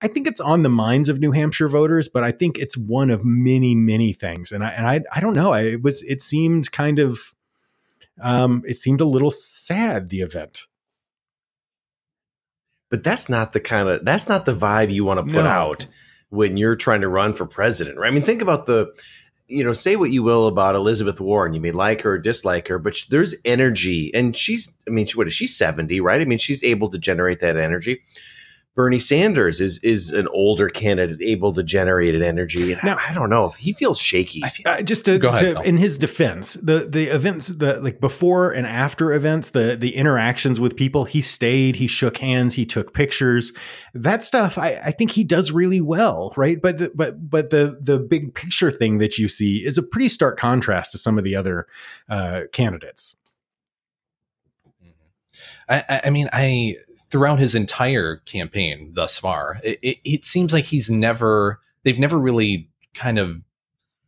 I think it's on the minds of New Hampshire voters, but I think it's one of many, many things. And I and I, I don't know. I, it was it seemed kind of um, it seemed a little sad the event. But that's not the kind of that's not the vibe you want to put No. out when you're trying to run for president. Right? I mean, think about the you know, say what you will about Elizabeth Warren. You may like her or dislike her, but there's energy, and she's. I mean, she, what is she? Seventy, right? I mean, she's able to generate that energy. Bernie Sanders is is an older candidate able to generate an energy. And I, I don't know if he feels shaky. Uh, just to, Go ahead, to- in his defense, the the events, the like before and after events, the the interactions with people, he stayed, he shook hands, he took pictures. That stuff, I, I think he does really well, right? But but but the the big picture thing that you see is a pretty stark contrast to some of the other uh, candidates. I, I- I mean, I throughout his entire campaign thus far, it, it, it seems like he's never they've never really kind of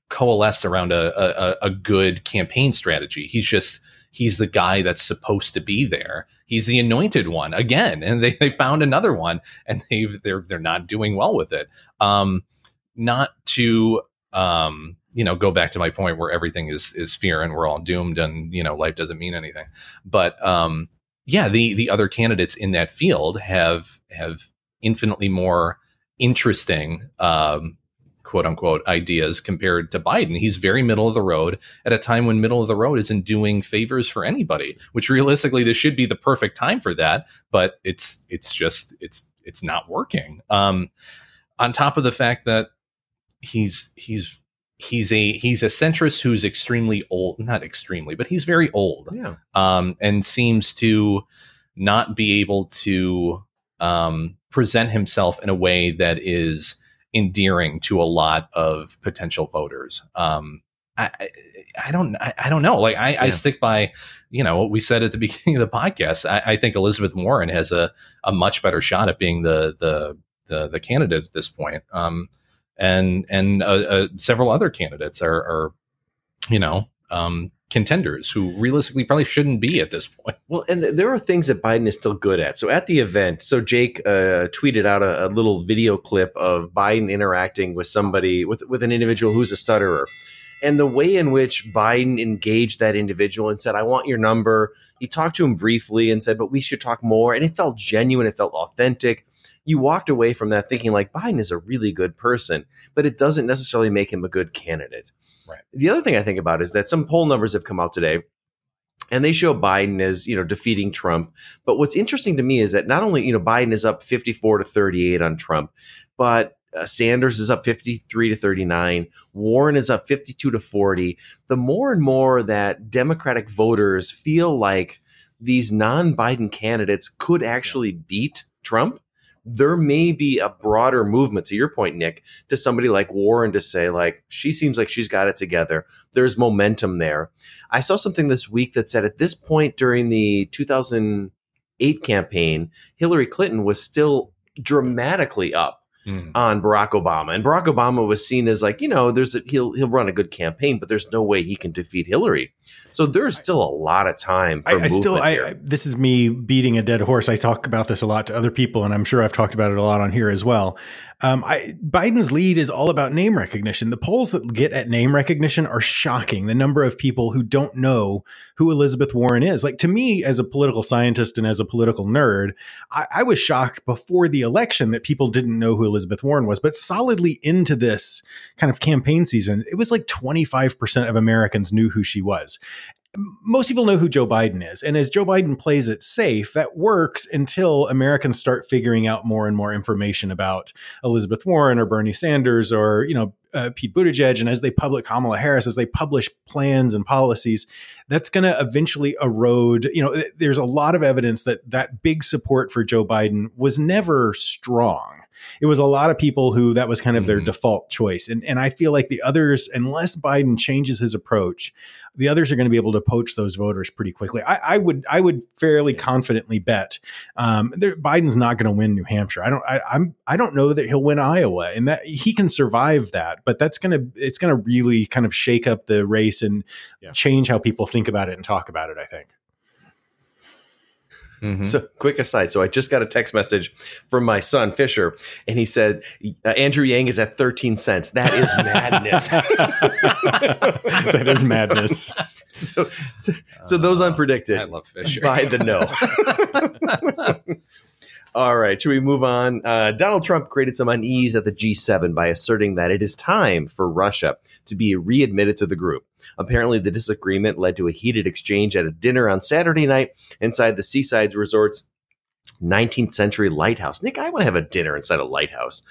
coalesced around a, a a good campaign strategy. He's just he's the guy that's supposed to be there. He's the anointed one again, and they, they found another one, and they've, they're they're not doing well with it. Um, not to um you know go back to my point where everything is is fear and we're all doomed and you know life doesn't mean anything but um yeah the the other candidates in that field have have infinitely more interesting um quote unquote ideas compared to Biden. He's very middle of the road at a time when middle of the road isn't doing favors for anybody, which realistically this should be the perfect time for that, but it's it's just it's it's not working. Um on top of the fact that he's he's he's a he's a centrist who's extremely old, not extremely, but he's very old yeah. um, and seems to not be able to um, present himself in a way that is endearing to a lot of potential voters. Um, I, I, I don't I, I don't know. Like I, I stick by, you know, what we said at the (laughs) beginning of the podcast. I, I think Elizabeth Warren has a, a much better shot at being the the the, the candidate at this point. Um, and and uh, uh, several other candidates are, are you know, um, contenders who realistically probably shouldn't be at this point. Well, and th- there are things that Biden is still good at. So at the event, so Jake uh, tweeted out a, a little video clip of Biden interacting with somebody with with an individual who's a stutterer. And the way in which Biden engaged that individual and said, I want your number. He talked to him briefly and said, but we should talk more. And it felt genuine. It felt authentic. You walked away from that thinking, like, Biden is a really good person, but it doesn't necessarily make him a good candidate. Right. The other thing I think about is that some poll numbers have come out today and they show Biden as you know defeating Trump. But what's interesting to me is that not only you know Biden is up 54 to 38 on Trump, but uh, Sanders is up 53 to 39. Warren is up 52 to 40. The more and more that Democratic voters feel like these non-Biden candidates could actually beat Trump, there may be a broader movement to your point, Nick, to somebody like Warren to say, like, she seems like she's got it together. There's momentum there. I saw something this week that said at this point during the 2008 campaign, Hillary Clinton was still dramatically up Mm. on Barack Obama, and Barack Obama was seen as like, you know, there's a, he'll he'll run a good campaign, but there's no way he can defeat Hillary. So there's still a lot of time for I, I still, I. I, this is me beating a dead horse. I talk about this a lot to other people, and I'm sure I've talked about it a lot on here as well. Um, I, Biden's lead is all about name recognition. The polls that get at name recognition are shocking. The number of people who don't know who Elizabeth Warren is. Like to me, as a political scientist and as a political nerd, I, I was shocked before the election that people didn't know who Elizabeth Warren was. But solidly into this kind of campaign season, it was like 25% of Americans knew who she was most people know who Joe Biden is. And as Joe Biden plays it safe, that works until Americans start figuring out more and more information about Elizabeth Warren or Bernie Sanders or, you know, uh, Pete Buttigieg. And as they publish Kamala Harris, as they publish plans and policies, that's going to eventually erode. You know, th- there's a lot of evidence that that big support for Joe Biden was never strong. It was a lot of people who that was kind of their Mhm. default choice. And and I feel like the others, unless Biden changes his approach, the others are going to be able to poach those voters pretty quickly. I, I would I would fairly confidently bet um, there, Biden's not going to win New Hampshire. I don't I, I'm I don't know that he'll win Iowa, and that he can survive that. But that's gonna it's gonna really kind of shake up the race and Yeah. change how people think about it and talk about it. I think. Mhm. So, quick aside. So, I just got a text message from my son Fisher, and he said uh, Andrew Yang is at thirteen cents. That is madness. (laughs) (laughs) that is madness. so, so, so those on PredictIt. I love Fisher. by the no. (laughs) All right, should we move on? Uh, Donald Trump created some unease at the G7 by asserting that it is time for Russia to be readmitted to the group. Apparently, the disagreement led to a heated exchange at a dinner on Saturday night inside the Seaside Resort's 19th century lighthouse. Nick, I want to have a dinner inside a lighthouse.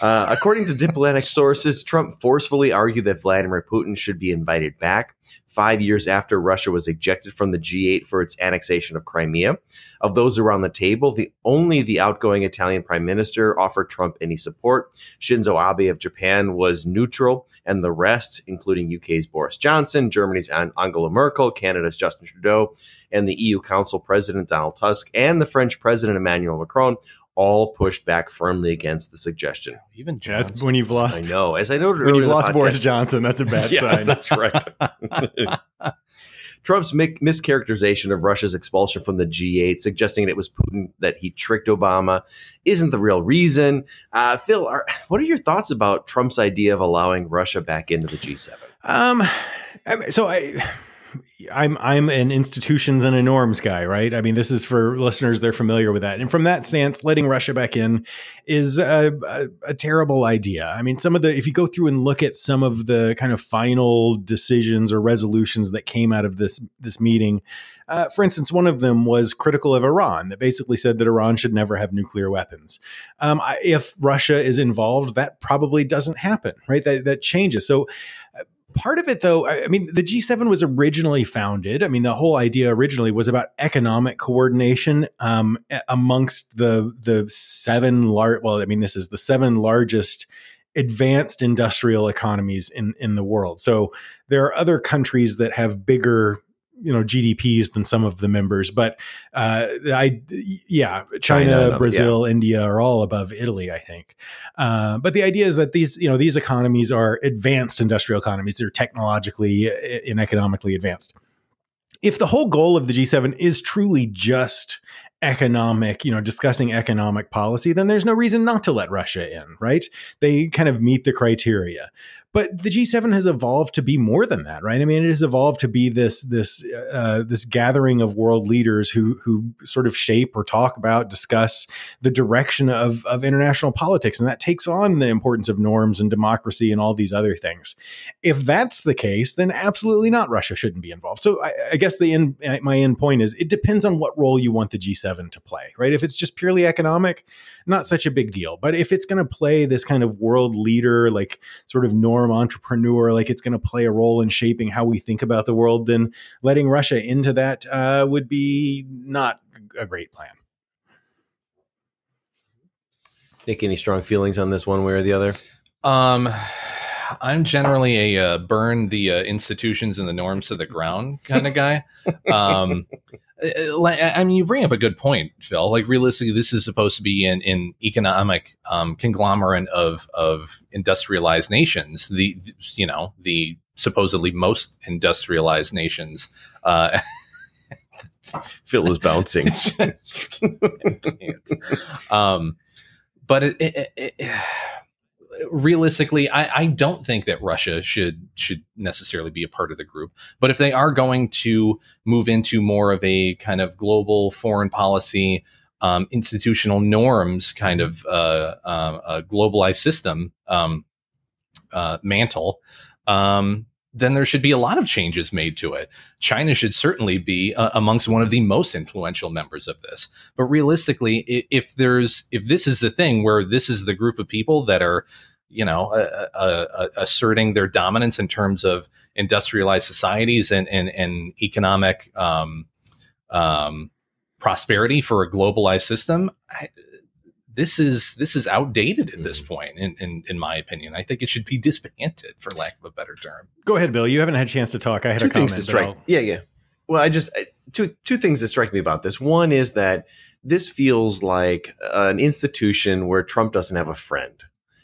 Uh, according to diplomatic sources, Trump forcefully argued that Vladimir Putin should be invited back five years after Russia was ejected from the G8 for its annexation of Crimea. Of those around the table, the only the outgoing Italian prime minister offered Trump any support. Shinzo Abe of Japan was neutral, and the rest, including UK's Boris Johnson, Germany's Angela Merkel, Canada's Justin Trudeau, and the EU Council President Donald Tusk, and the French President Emmanuel Macron, all pushed back firmly against the suggestion. Even Yeah, that's Johnson. when you've lost. I know, as I noted when earlier, you've in the lost Boris Johnson. That's a bad (laughs) yes, sign. that's right. (laughs) (laughs) Trump's mi- mischaracterization of Russia's expulsion from the G8, suggesting that it was Putin that he tricked Obama, isn't the real reason. Uh, Phil, are, what are your thoughts about Trump's idea of allowing Russia back into the G7? Um, I mean, so I, I'm I'm an institutions and a norms guy, right? I mean, this is for listeners; they're familiar with that. And from that stance, letting Russia back in is a, a, a terrible idea. I mean, some of the if you go through and look at some of the kind of final decisions or resolutions that came out of this this meeting. Uh, for instance, one of them was critical of Iran, that basically said that Iran should never have nuclear weapons. Um, I, if Russia is involved, that probably doesn't happen, right? That that changes. So part of it though i mean the g7 was originally founded. I mean the whole idea originally was about economic coordination um, amongst the the seven large well i mean this is the seven largest advanced industrial economies in in the world. So there are other countries that have bigger you know GDPs than some of the members, but uh, I yeah, China, China Brazil, India are all above Italy, I think. Uh, but the idea is that these you know these economies are advanced industrial economies; they're technologically uh, and economically advanced. If the whole goal of the G7 is truly just economic, you know, discussing economic policy, then there's no reason not to let Russia in, right? They kind of meet the criteria. But the G7 has evolved to be more than that, right? I mean, it has evolved to be this this uh, this gathering of world leaders who who sort of shape or talk about, discuss the direction of of international politics, and that takes on the importance of norms and democracy and all these other things. If that's the case, then absolutely not. Russia shouldn't be involved. So I, I guess the end my end point is it depends on what role you want the G7 to play, right? If it's just purely economic, not such a big deal. But if it's going to play this kind of world leader, like sort of norm entrepreneur, like it's going to play a role in shaping how we think about the world, then letting Russia into that uh, would be not a great plan. Nick, any strong feelings on this one way or the other? Um, I'm generally a uh, burn the uh, institutions and the norms to the ground kind of guy. um, like, I mean, you bring up a good point, Phil. Like realistically, this is supposed to be an, an economic um, conglomerate of of industrialized nations. The you know the supposedly most industrialized nations. Uh, (laughs) Phil is bouncing. (laughs) um, but it, it, it, it, realistically, I, I don't think that Russia should should necessarily be a part of the group. But if they are going to move into more of a kind of global foreign policy, um, institutional norms, kind of uh, uh, a globalized system um, uh, mantle. Um, then there should be a lot of changes made to it. China should certainly be uh, amongst one of the most influential members of this. But realistically, if there's if this is the thing where this is the group of people that are, you know, uh, uh, asserting their dominance in terms of industrialized societies and and, and economic um, um, prosperity for a globalized system. I, this is this is outdated at this point. In, in in my opinion, I think it should be disbanded, for lack of a better term. Go ahead, Bill. You haven't had a chance to talk. I had two a comment. things to strike. Yeah, yeah. Well, I just two two things that strike me about this. One is that this feels like an institution where Trump doesn't have a friend.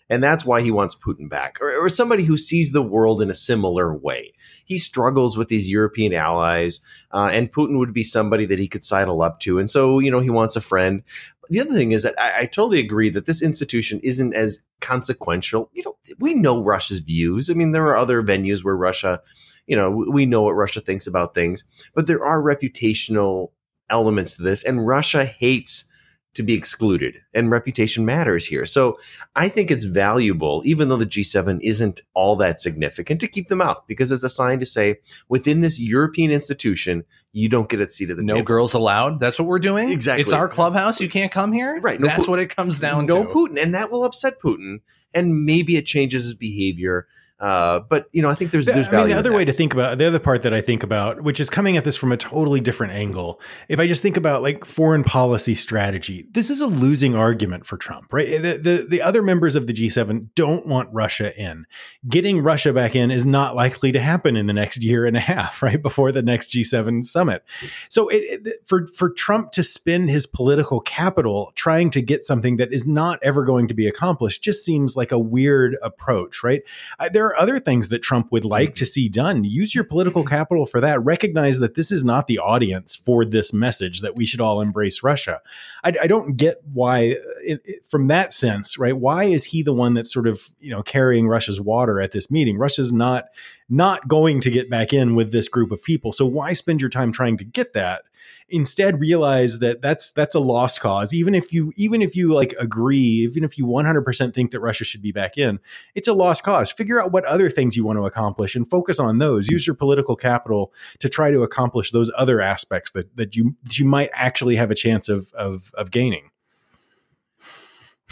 And that's why he wants Putin back, or, or somebody who sees the world in a similar way. He struggles with these European allies, uh, and Putin would be somebody that he could sidle up to. And so, you know, he wants a friend. The other thing is that I, I totally agree that this institution isn't as consequential. You know, we know Russia's views. I mean, there are other venues where Russia, you know, we know what Russia thinks about things, but there are reputational elements to this, and Russia hates to be excluded, and reputation matters here. So I think it's valuable, even though the G7 isn't all that significant, to keep them out because it's a sign to say within this European institution, you don't get a seat at the No table. No girls allowed. That's what we're doing. Exactly. It's our clubhouse. You can't come here. Right. No That's Pu- what it comes down no to. No Putin, and that will upset Putin, and maybe it changes his behavior. Uh, but you know, I think there's there's I mean, the other way to think about the other part that I think about, which is coming at this from a totally different angle. If I just think about like foreign policy strategy, this is a losing argument for Trump, right? The, the, the other members of the G7 don't want Russia in. Getting Russia back in is not likely to happen in the next year and a half, (laughs) right? Before the next G7 summit. So it, it, for, for Trump to spend his political capital trying to get something that is not ever going to be accomplished just seems like a weird approach, right? Uh, there are other things that Trump would like to see done. Use your political capital for that. Recognize that this is not the audience for this message that we should all embrace Russia. I, I don't get why, uh, it, it- from that sense, right? Why is he the one that's sort of you know carrying Russia's water at this meeting? Russia's not not going to get back in with this group of people. So why spend your time trying to get that? Instead realize that that's that's a lost cause even if you even if you like agree even if you 100% think that Russia should be back in it's a lost cause figure out what other things you want to accomplish and focus on those use your political capital to try to accomplish those other aspects that that you that you might actually have a chance of of of gaining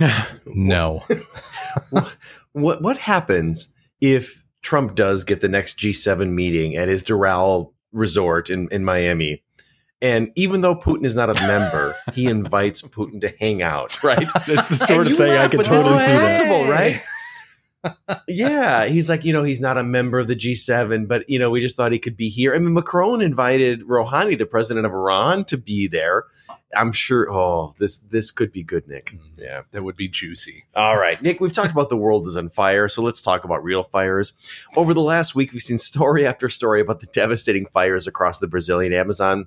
(sighs) No. (laughs) what what happens if Trump does get the next G7 meeting at his Doral resort in, in Miami? And even though Putin is not a member, he (laughs) invites Putin to hang out, right? That's the sort of you thing I laugh, could this totally is see that. possible, right? (laughs) yeah, he's like, you know, he's not a member of the G7, but you know, we just thought he could be here. I mean, Macron invited Rouhani, the president of Iran, to be there. I'm sure. Oh, this this could be good, Nick. Mm-hmm. Yeah. That would be juicy. All right, Nick, we've talked about the world is on fire, so let's talk about real fires. Over the last week, we've seen story after story about the devastating fires across the Brazilian Amazon.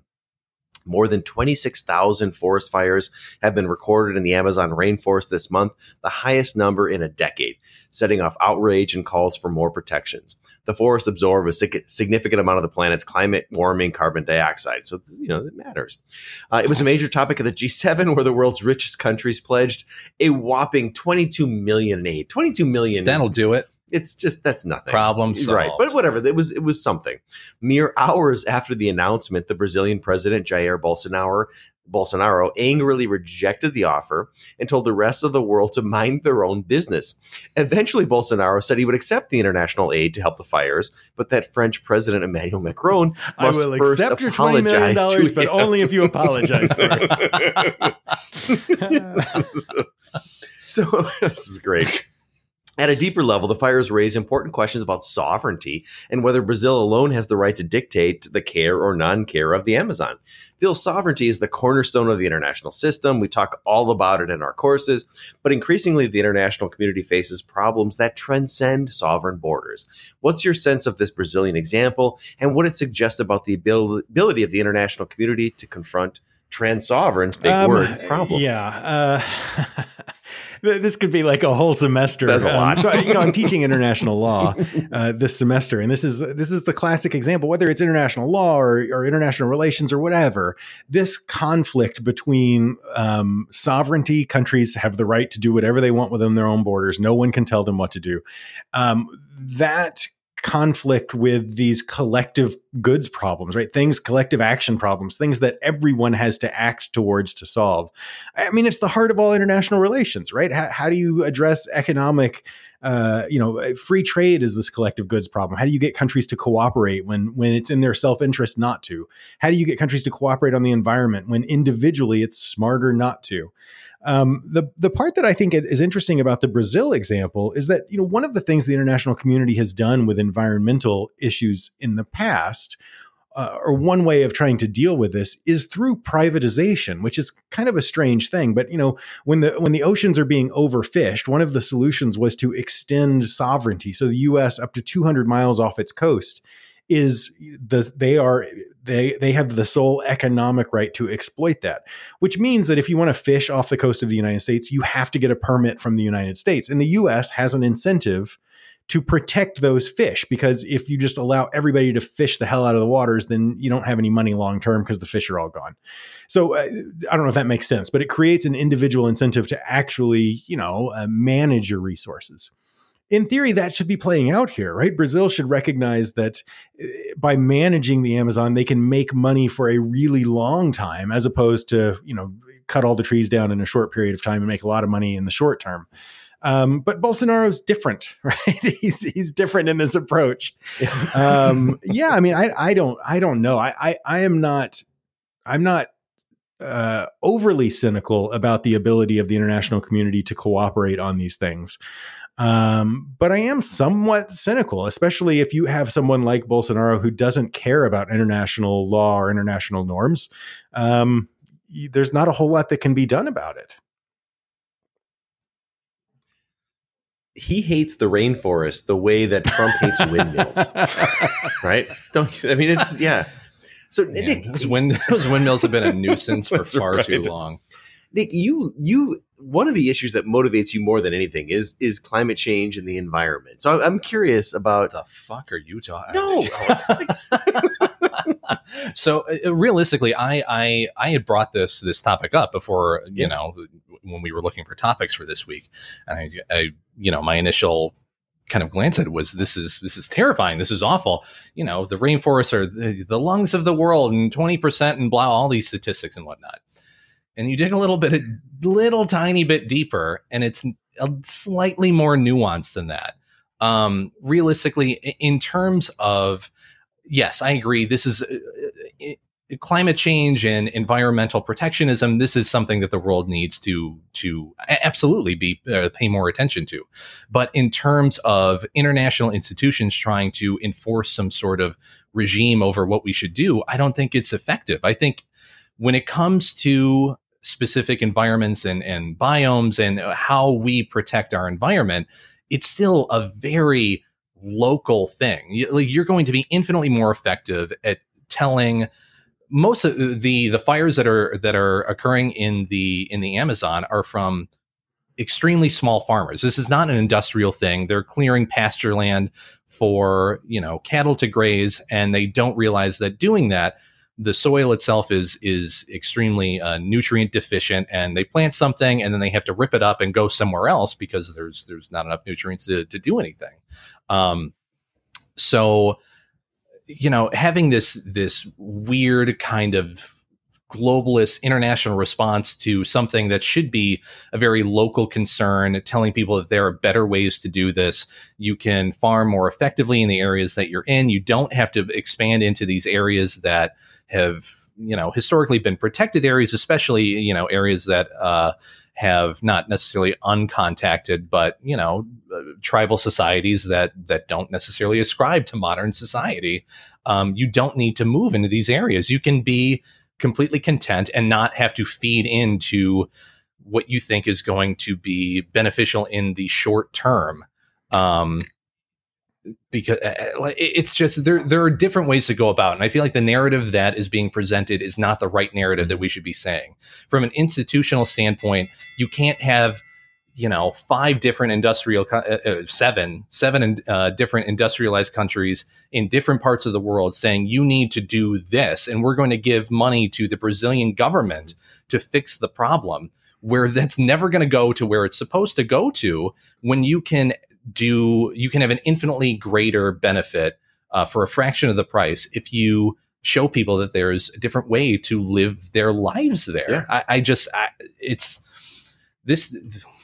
More than 26,000 forest fires have been recorded in the Amazon rainforest this month, the highest number in a decade, setting off outrage and calls for more protections. The forests absorb a significant amount of the planet's climate warming carbon dioxide, so you know it matters. Uh, it was a major topic of the G7, (laughs) where the world's richest countries pledged a whopping 22 million aid. 22 million. That'll do it. It's just that's nothing. Problem right? solved. But whatever. It was it was something. Mere hours after the announcement, the Brazilian president Jair Bolsonaro Bolsonaro angrily rejected the offer and told the rest of the world to mind their own business. Eventually, Bolsonaro said he would accept the international aid to help the fires, but that French President Emmanuel Macron I must will first accept your twenty million apologize to dollars, but him. only if you apologize first. (laughs) (laughs) so (laughs) this is great. At a deeper level, the fires raise important questions about sovereignty and whether Brazil alone has the right to dictate the care or non care of the Amazon. Phil, sovereignty is the cornerstone of the international system. We talk all about it in our courses, but increasingly the international community faces problems that transcend sovereign borders. What's your sense of this Brazilian example and what it suggests about the ability of the international community to confront trans sovereigns, big Um, word, problem? Yeah. Uh, (laughs) this could be like a whole semester. That's a Um, lot. so, you know, I'm (laughs) teaching international law uh, this semester, and this is this is the classic example. Whether it's international law or, or international relations or whatever, this conflict between um, sovereignty, countries have the right to do whatever they want within their own borders. No one can tell them what to do. Um, that conflict with these collective goods problems, right? Things, collective action problems, things that everyone has to act towards to solve. I mean, it's the heart of all international relations, right? How, how do you address economic, uh, you know, free trade is this collective goods problem. How do you get countries to cooperate when when it's in their self interest not to? How do you get countries to cooperate on the environment when individually it's smarter not to? Um, the the part that I think is interesting about the Brazil example is that you know one of the things the international community has done with environmental issues in the past uh, or one way of trying to deal with this is through privatization, which is kind of a strange thing. But you know, when the when the oceans are being overfished, one of the solutions was to extend sovereignty. So the U.S. up to 200 miles off its coast is the they are they they have the sole economic right to exploit that which means that if you want to fish off the coast of the United States you have to get a permit from the United States. And the US has an incentive to protect those fish because if you just allow everybody to fish the hell out of the waters then you don't have any money long term because the fish are all gone. So uh, i don't know if that makes sense but it creates an individual incentive to actually you know uh, manage your resources in theory that should be playing out here right brazil should recognize that uh, by managing the amazon they can make money for a really long time as opposed to you know cut all the trees down in a short period of time and make a lot of money in the short term um, but Bolsonaro's different, (laughs) right? he's he's different in this approach. Um, (laughs) yeah, I mean, I I don't I don't know. I I, I am not I'm not uh, overly cynical about the ability of the international community to cooperate on these things. Um, but I am somewhat cynical, especially if you have someone like Bolsonaro who doesn't care about international law or international norms. Um, there's not a whole lot that can be done about it. he hates the rainforest the way that Trump hates (laughs) windmills, right? Don't I mean it's yeah. So Man, Nick, those, wind, (laughs) those windmills have been a nuisance (laughs) for far right. too long. Nick, you you one of the issues that motivates you more than anything is is climate change and the environment. So I'm curious about the fuck are you talking? No. (laughs) so uh, realistically, I, I I had brought this this topic up before you Yeah. know when we were looking for topics for this week, and I, I you know my initial kind of glance at it was this is this is terrifying this is awful you know the rainforests are the, the lungs of the world and 20% and blah all these statistics and whatnot and you dig a little bit a little tiny bit deeper and it's a slightly more nuanced than that. Um realistically in terms of yes i agree this is uh, uh, climate change and environmental protectionism this is something that the world needs to to absolutely be uh, pay more attention to. But in terms of international institutions trying to enforce some sort of regime over what we should do i don't think it's effective. I think when it comes to specific environments and, and biomes and how we protect our environment it's still a very local thing you're going to be infinitely more effective at telling most of the the fires that are that are occurring in the in the Amazon are from extremely small farmers. This is not an industrial thing. They're clearing pasture land for, you know, cattle to graze and they don't realize that doing that the soil itself is is extremely uh, nutrient deficient and they plant something and then they have to rip it up and go somewhere else because there's there's not enough nutrients to, to do anything. Um, so you know having this this weird kind of globalist international response to something that should be a very local concern telling people that there are better ways to do this. You can farm more effectively in the areas that you're in. You don't have to expand into these areas that have you know historically been protected areas especially you know areas that uh, have not necessarily uncontacted but you know uh, tribal societies that that don't necessarily ascribe to modern society. Um, you don't need to move into these areas. You can be completely content and not have to feed into what you think is going to be beneficial in the short term um, because uh, uh, it- it's just there there are different ways to go about it. and i feel like the narrative that is being presented is not the right narrative that we should be saying from an institutional standpoint you can't have you know five different industrial uh, uh, seven seven uh, different industrialized countries in different parts of the world saying you need to do this and we're going to give money to the brazilian government to fix the problem where that's never going to go to where it's supposed to go to when you can do you can have an infinitely greater benefit uh, for a fraction of the price if you show people that there's a different way to live their lives there Yeah. I, I just I, it's this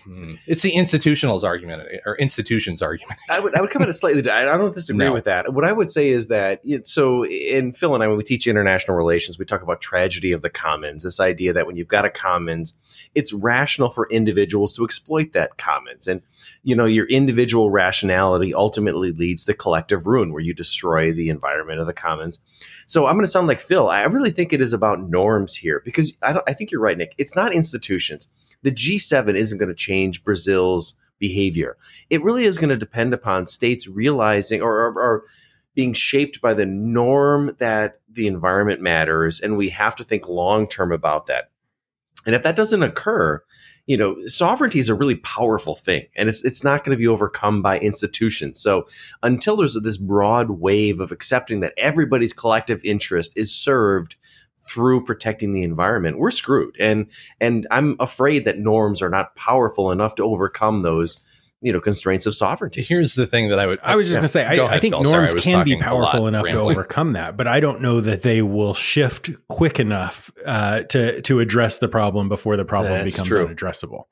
hmm, it's the institutionals argument or institutions argument. I would I would come at it slightly. Different I don't disagree No. with that. What I would say is that it, so in Phil and I when we teach international relations, we talk about tragedy of the commons. This idea that when you've got a commons, it's rational for individuals to exploit that commons, and you know your individual rationality ultimately leads to collective ruin, where you destroy the environment of the commons. So I'm going to sound like Phil. I really think it is about norms here because I don't. I think you're right, Nick. It's not institutions. The G7 isn't going to change Brazil's behavior. It really is going to depend upon states realizing or, or, or being shaped by the norm that the environment matters, and we have to think long term about that. And if that doesn't occur, you know, sovereignty is a really powerful thing, and it's it's not going to be overcome by institutions. So until there's this broad wave of accepting that everybody's collective interest is served through protecting the environment, we're screwed. And and I'm afraid that norms are not powerful enough to overcome those, you know, constraints of sovereignty. Here's the thing that I would. I was just yeah. going to say, I, Go I ahead, think Phil. Sorry, norms I can be talking a lot, powerful enough to overcome that, but I don't know that they will shift quick enough uh, to to address the problem before the problem That's becomes true. unaddressable.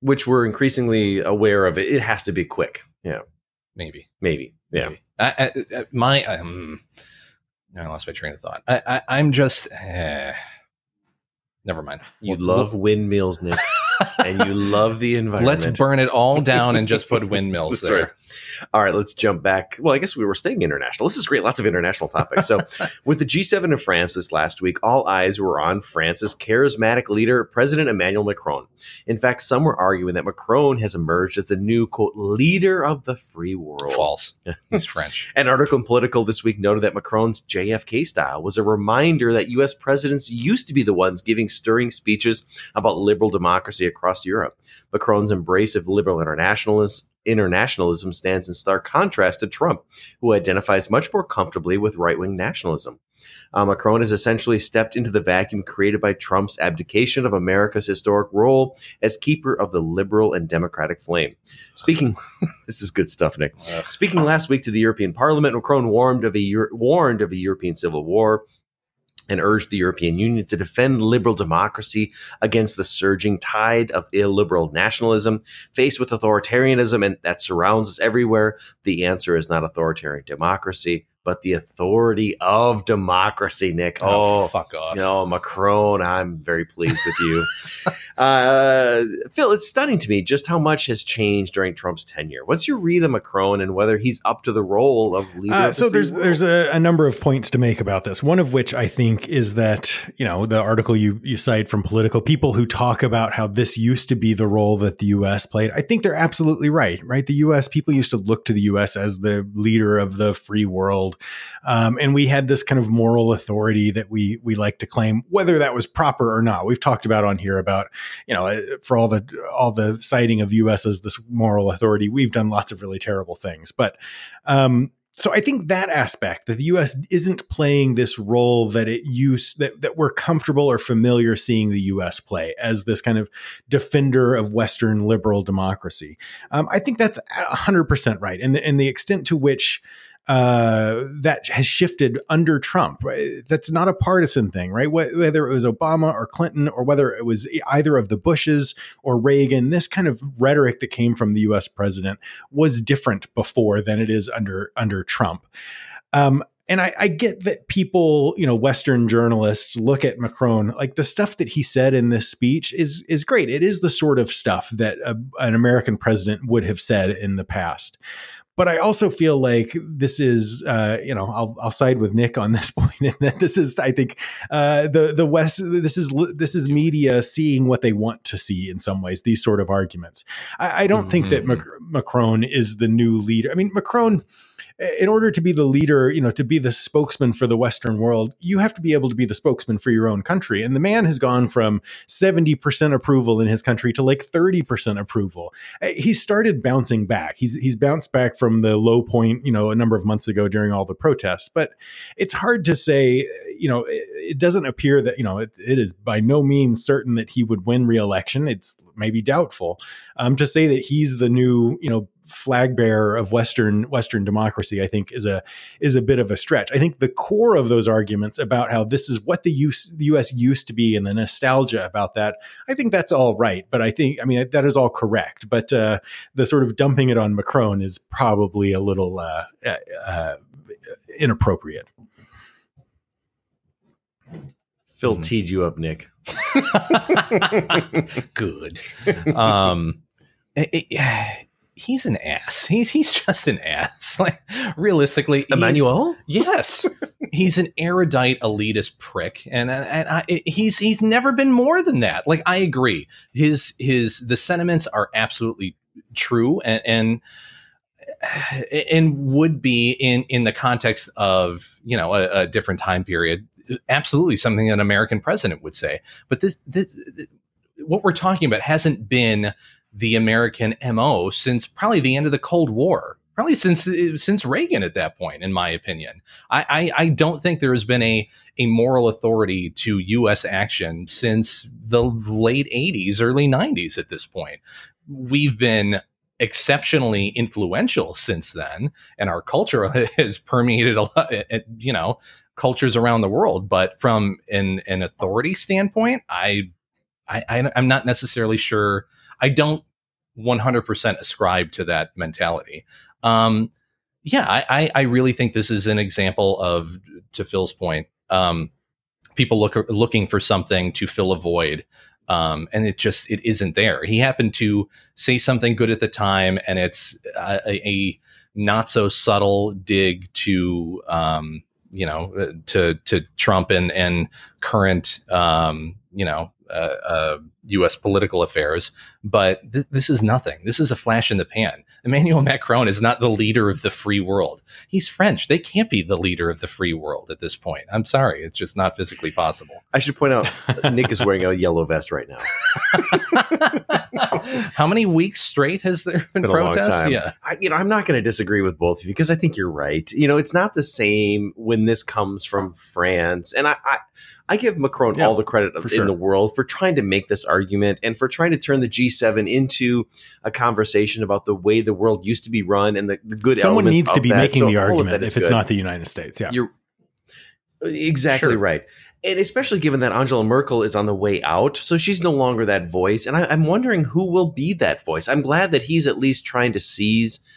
Which we're increasingly aware of. It, it has to be quick. Yeah, Maybe. maybe. Yeah. Maybe. I, I, I- my um, I lost my train of thought. I, I I'm just. eh, never mind. You We'll- love windmills, Nick, and you love the (laughs) environment. Let's burn it all (laughs) down and just put windmills That's there. right. All right, let's jump back. Well, I guess we were staying international. This is great. Lots of international topics. So, (laughs) with the G7 in France this last week, all eyes were on France's charismatic leader, President Emmanuel Macron. In fact, some were arguing that Macron has emerged as the new, quote, leader of the free world. False. (laughs) He's French. An article in Politico this week noted that Macron's JFK style was a reminder that U.S. presidents used to be the ones giving stirring speeches about liberal democracy across Europe. Macron's embrace of liberal internationalism, internationalism stands in stark contrast to Trump, who identifies much more comfortably with right wing nationalism. Uh, Macron has essentially stepped into the vacuum created by Trump's abdication of America's historic role as keeper of the liberal and democratic flame. Speaking, (laughs) this is good stuff, Nick. Speaking last week to the European Parliament, Macron warned of a warned of a European civil war and urged the European Union to defend liberal democracy against the surging tide of illiberal nationalism. Faced with authoritarianism and that surrounds us everywhere, the answer is not authoritarian democracy, but the authority of democracy, Nick. Oh, Oh, fuck off. no, Macron, I'm very pleased with you. (laughs) uh, Phil, it's stunning to me just how much has changed during Trump's tenure. What's your read of Macron and whether he's up to the role of leader? Uh, of so there's world? there's a, a number of points to make about this. One of which I think is that you know the article you you cite from Politico people who talk about how this used to be the role that the U.S. played. I think they're absolutely right. Right, the U.S. people used to look to the U.S. as the leader of the free world, um, and we had this kind of moral authority that we we like to claim, whether that was proper or not. We've talked about on here about you know uh, for all the all the citing of U.S. as this moral authority, we've done lots of really terrible things, but. Um, so I think that aspect that the U.S. isn't playing this role that it used that that we're comfortable or familiar seeing the U.S. play as this kind of defender of Western liberal democracy. Um, I think that's hundred percent right, and the, and the extent to which uh, that has shifted under Trump. That's not a partisan thing, right? Whether it was Obama or Clinton, or whether it was either of the Bushes or Reagan, this kind of rhetoric that came from the U.S. president was different before than it is under under Trump. Um, and I, I get that people, you know, Western journalists look at Macron like the stuff that he said in this speech is is great. It is the sort of stuff that a, an American president would have said in the past. But I also feel like this is, uh, you know, I'll, I'll side with Nick on (laughs) this point, and that this is, I think, uh, the the West. This is this is media seeing what they want to see in some ways. These sort of arguments. I, I don't think that Mac- Macron is the new leader. I mean, Macron in order to be the leader, you know, to be the spokesman for the Western world, you have to be able to be the spokesman for your own country. And the man has gone from 70% approval in his country to like 30% approval. Uh, He started bouncing back. He's he's bounced back from the low point, you know, a number of months ago during all the protests. But it's hard to say, you know, it doesn't appear that you know it, it is by no means certain that he would win re-election. It's maybe doubtful. Um, to say that he's the new you know flag bearer of Western Western democracy, I think is a is a bit of a stretch. I think the core of those arguments about how this is what the, US, the U.S. used to be and the nostalgia about that, I think that's all right. But I think I mean that is all correct. But uh, the sort of dumping it on Macron is probably a little uh, uh, inappropriate. Phil mm. teed you up, Nick. (laughs) Good. Um, (laughs) it, it, he's an ass. He's he's just an ass. (laughs) Like realistically, Emmanuel. Yes, he's an erudite elitist prick, and and I, he's he's never been more than that. Like I agree, his his the sentiments are absolutely true, and and (sighs) and would be in in the context of you know a, a different time period absolutely something an American president would say. But this, this, what we're talking about hasn't been the American MO since probably the end of the Cold War. Probably since uh, since Reagan at that point, in my opinion, I, I, I don't think there has been a a moral authority to U.S. action since the late '80s, early '90s. At this point, we've been exceptionally influential since then, and our culture (laughs) has permeated a lot. Eh, eh, you know, cultures around the world. But from an an authority standpoint, I, I, I am not necessarily sure. I don't 100% ascribe to that mentality. Um, yeah, I, I really think this is an example of, to Phil's point, um, people look looking for something to fill a void. Um, and it just it isn't there. He happened to say something good at the time, and it's a, a not so subtle dig to um, you know, uh, to to Trump and and current um, you know uh, uh, U.S. political affairs. But th- this is nothing. This is a flash in the pan. Emmanuel Macron is not the leader of the free world. He's French. They can't be the leader of the free world at this point. I'm sorry. It's just not physically possible. I should point out Nick is wearing a yellow vest right now. (laughs) How many weeks straight has there been, been protests? Yeah. I, you know, I'm not going to disagree with both of you because I think you're right. You know, it's not the same when this comes from France. And I, I I give Macron yeah, all the credit in sure. the world for trying to make this argument and for trying to turn the G7 into a conversation about the way the world used to be run and the, the good Someone needs to be that. making so the argument if good. it's not the United States. Yeah. You're exactly sure. right. And especially given that Angela Merkel is on the way out, so she's no longer that voice. And I, I'm wondering who will be that voice. I'm glad that he's at least trying to seize –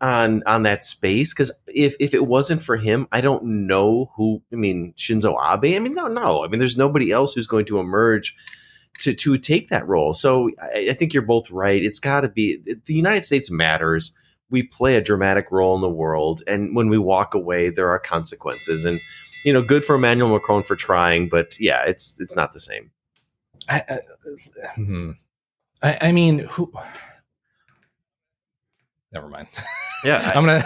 on on that space because if if it wasn't for him, I don't know who. I mean, Shinzo Abe. I mean, no, no. I mean, there's nobody else who's going to emerge to to take that role. So I, I think you're both right. It's got to be the United States matters. We play a dramatic role in the world, and when we walk away, there are consequences. And you know, good for Emmanuel Macron for trying, but yeah, it's it's not the same. I, I, hmm. I, I mean, who? Never mind. Yeah, (laughs) I'm gonna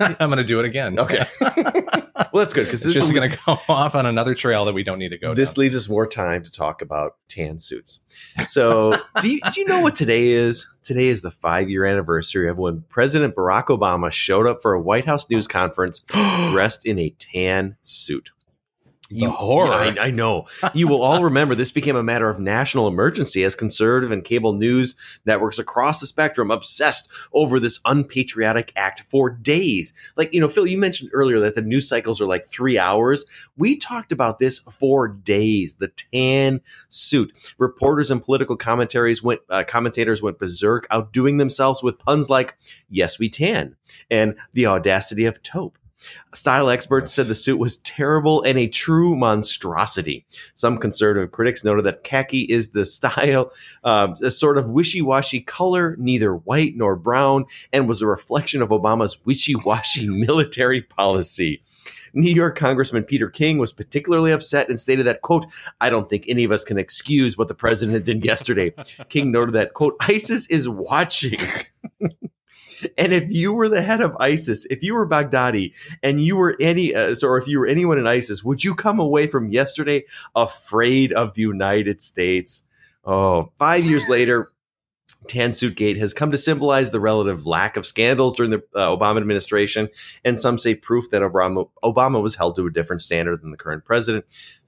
(laughs) I'm gonna do it again. Okay. (laughs) well, that's good because this is going to go off on another trail that we don't need to go. This down. leaves us more time to talk about tan suits. So, do, you, do you know what today is? Today is the five year anniversary of when President Barack Obama showed up for a White House news conference (gasps) dressed in a tan suit. You, horror. Yeah, I, I, know. you will all remember this became a matter of national emergency as conservative and cable news networks across the spectrum obsessed over this unpatriotic act for days. Like, you know, Phil, you mentioned earlier that the news cycles are like three hours. We talked about this for days. The tan suit. Reporters and political commentaries went, uh, commentators went berserk, outdoing themselves with puns like, yes, we tan, and the audacity of taupe. Style experts said the suit was terrible and a true monstrosity. Some conservative critics noted that khaki is the style, uh, a sort of wishy washy color, neither white nor brown, and was a reflection of Obama's wishy washy (laughs) military policy. New York Congressman Peter King was particularly upset and stated that, quote, I don't think any of us can excuse what the president did yesterday. (laughs) King noted that, quote, ISIS is watching. (laughs) And if you were the head of ISIS, if you were Baghdadi and you were any, uh, or if you were anyone in ISIS, would you come away from yesterday afraid of the United States? Oh, five years later, Tan Suit Gate has come to symbolize the relative lack of scandals during the uh, Obama administration, and some say proof that Obama, Obama was held to a different standard than the current president.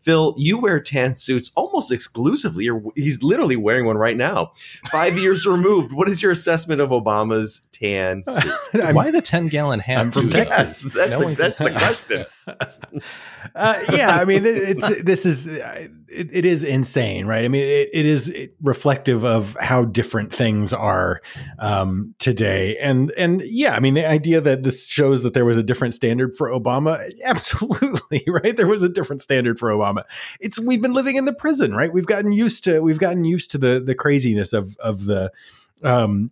Phil, you wear tan suits almost exclusively. You're, he's literally wearing one right now. Five (laughs) years removed. What is your assessment of Obama's tan (laughs) suit? Why the 10 gallon hat? I'm from Texas. Yes, that's, No a- that's the question. (laughs) uh, yeah, I mean, it's this is it, it is insane, right? I mean, it, it is reflective of how different things are um, today, and and yeah, I mean, the idea that this shows that there was a different standard for Obama, absolutely, right? There was a different standard for Obama. It's we've been living in the prison, right? We've gotten used to we've gotten used to the the craziness of of the um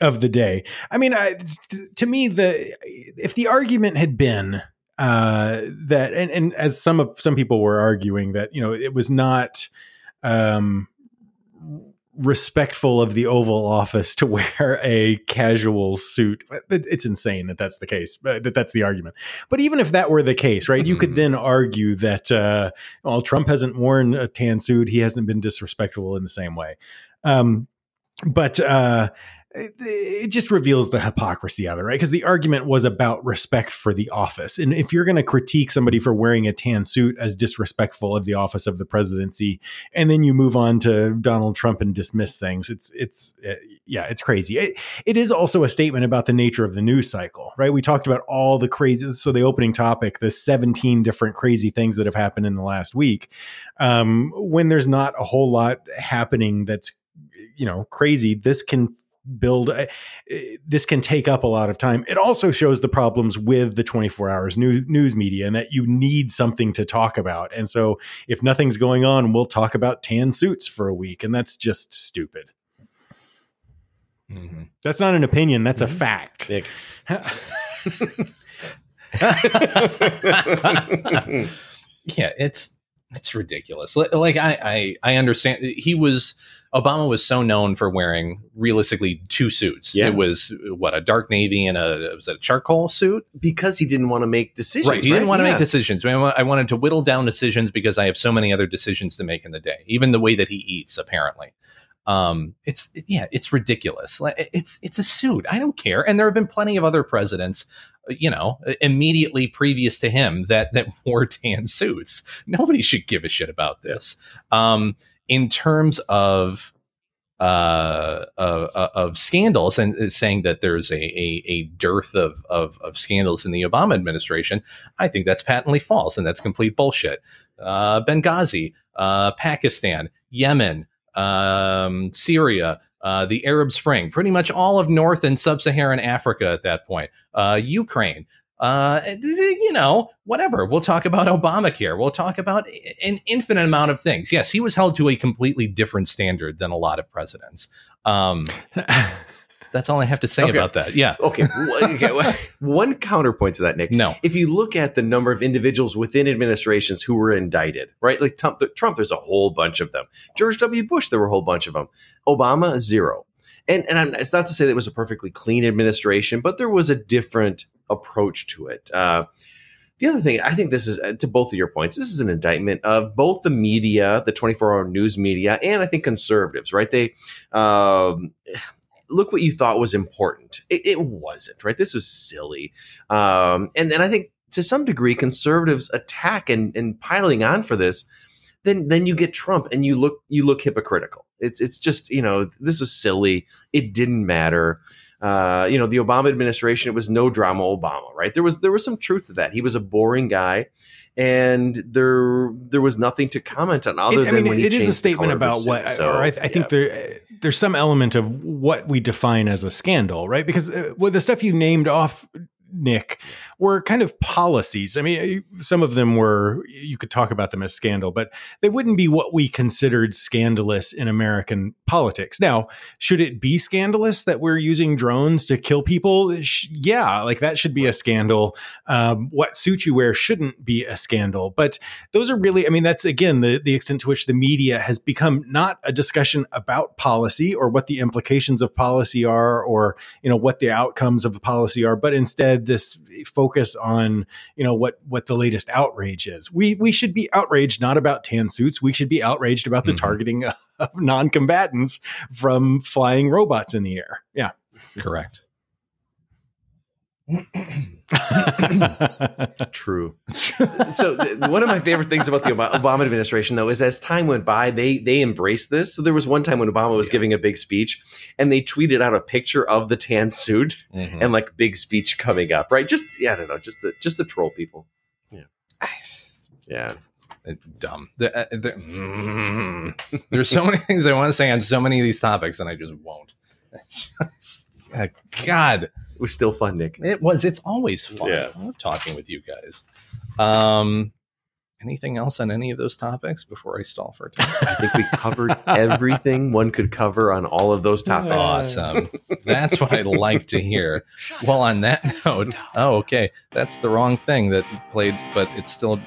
of the day. I mean, I, to me, the if the argument had been uh, that, and, and as some of some people were arguing that you know it was not um, respectful of the Oval Office to (laughs) wear a casual suit. It's insane that that's the case. uh, That that's the argument. But even if that were the case, right, you could then argue that uh, well, Trump hasn't worn a tan suit. He hasn't been disrespectful in the same way. Um, but uh, it, it just reveals the hypocrisy of it, right? Because the argument was about respect for the office, and if you're going to critique somebody for wearing a tan suit as disrespectful of the office of the presidency, and then you move on to Donald Trump and dismiss things, it's it's uh, yeah, it's crazy. It, it is also a statement about the nature of the news cycle, right? We talked about all the crazy. So the opening topic, the 17 different crazy things that have happened in the last week. Um, when there's not a whole lot happening that's you know crazy this can build uh, this can take up a lot of time. It also shows the problems with the 24 hours news, news media and that you need something to talk about. And so if nothing's going on we'll talk about tan suits for a week and that's just stupid. Mhm. that's not an opinion that's a fact. (laughs) (laughs) Yeah, it's it's ridiculous. Like I, I I understand he was Obama was so known for wearing realistically two suits. Yeah. It was what a dark navy and a was it a charcoal suit? because he didn't want to make decisions. right. He didn't want to Yeah. make decisions. I wanted to whittle down decisions because I have so many other decisions to make in the day. Even the way that he eats, apparently. Um, it's yeah, it's ridiculous. It's it's a suit. I don't care. And there have been plenty of other presidents, uh, you know, immediately previous to him that that (laughs) wore tan suits. Nobody should give a shit about this. Um, in terms of uh, of, of scandals and uh, saying that there's a, a, a dearth of, of, of scandals in the Obama administration, I think that's patently false and that's complete bullshit. Uh, Benghazi, uh, Pakistan, Yemen, um, Syria, uh, the Arab Spring, pretty much all of North and Sub-Saharan Africa at that point, uh, Ukraine. Uh, you know, whatever. We'll talk about Obamacare. We'll talk about an infinite amount of things. Yes, he was held to a completely different standard than a lot of presidents. Um, (laughs) that's all I have to say Okay. about that. Yeah. Okay. one- (laughs) okay, One counterpoint to that, Nick. No. If you look at the number of individuals within administrations who were indicted, right? Like Trump, Trump there's a whole bunch of them. George W. Bush, there were a whole bunch of them. Obama, zero. And and I'm, it's not to say that it was a perfectly clean administration, but there was a different approach to it. Uh, the other thing, I think this is uh, to both of your points. This is an indictment of both the media, the 24-hour news media, and I think conservatives. Right? They um, look what you thought was important. It, it wasn't. Right? This was silly. Um, and and I think to some degree, conservatives attack and and piling on for this. Then then you get Trump, and you look you look hypocritical. It's it's just you know this was silly. It didn't matter uh, you know, the Obama administration, it was no drama Obama, right? There was there was some truth to that. He was a boring guy, and there there was nothing to comment on other It- I than mean, when he it is a statement about what, suit. So, or I, I think yeah. there there's some element of what we define as a scandal, right? Because uh, well, the stuff you named off, Nick, were kind of policies. I mean, uh, some of them were you could talk about them as scandal, but they wouldn't be what we considered scandalous in American politics. Now, should it be scandalous that we're using drones to kill people? Yeah, like that should be a scandal. Um, what suit you wear shouldn't be a scandal, but those are really i mean that's again the, the extent to which the media has become not a discussion about policy or what the implications of policy are or you know what the outcomes of policy are but instead this focus on you know what what the latest outrage is we we should be outraged not about tan suits we should be outraged about the Mhm. targeting (laughs) of non-combatants from flying robots in the air yeah Correct. True. so th- one of my favorite things about the Ob- Obama administration, though, is as time went by, they they embraced this. So there was one time when Obama was giving a big speech, and they tweeted out a picture of the tan suit Mhm. and like big speech coming up, right? Just yeah, I don't know, just to, just to troll people. Yeah, yeah. Uh, dumb. The- uh, the- mm. there's so many things I want to say on so many of these topics, and I just won't. Just- God, It was still fun, Nick. it was. It's always fun. Yeah. I love talking with you guys. Um, anything else on any of those topics before I stall for time? I think we covered everything one could cover on all of those topics. Awesome. That's what I like to hear. Well, on that note, oh, okay, that's the wrong thing that played, but it's still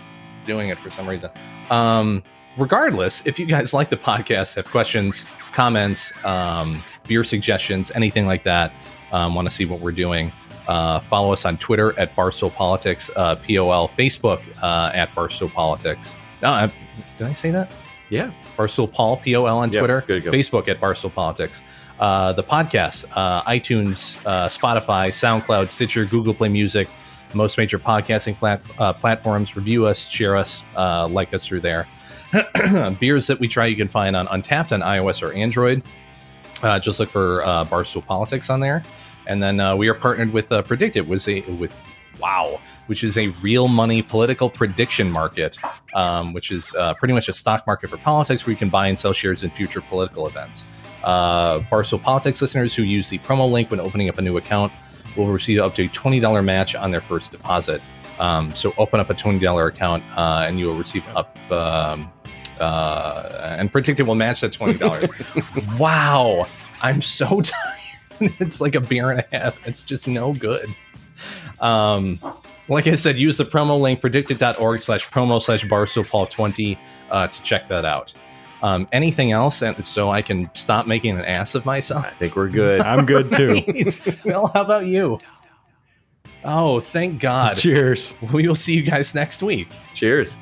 doing it for some reason. Um, regardless, if you guys like the podcast, have questions, comments, um, beer suggestions, anything like that, um, want to see what we're doing, uh, follow us on Twitter at Barstool Politics, uh, POL, Facebook uh, at Barstool Politics. No, I, did I say that? Yeah. Barstool Paul, POL on Yep, Twitter, good. Facebook at Barstool Politics. Uh, the podcast, uh, iTunes, uh, Spotify, SoundCloud, Stitcher, Google Play Music, most major podcasting plat- uh, platforms. Review us, share us, uh, like us through there. (clears throat) Beers that we try you can find on Untappd on iOS or Android. Uh, just look for uh, Barstool Politics on there. And then uh, we are partnered with uh, PredictIt, was a with wow, which is a real money political prediction market, um, which is uh, pretty much a stock market for politics where you can buy and sell shares in future political events. Uh, Barstool Politics listeners who use the promo link when opening up a new account will receive up to a $20 match on their first deposit. Um, so open up a $20 account uh, and you will receive up. Um, uh, and PredictIt will match that $20. (laughs) wow. I'm so (laughs) tired. (laughs) it's like a beer and a half. It's just no good. Um, like I said, use the promo link predictit.org slash promo slash barstoolpol20 uh, to check that out. Um, anything else? And so I can stop making an ass of myself. I think we're good. I'm good (laughs) too. well, how about you? Oh, thank God. Cheers. We will see you guys next week. Cheers.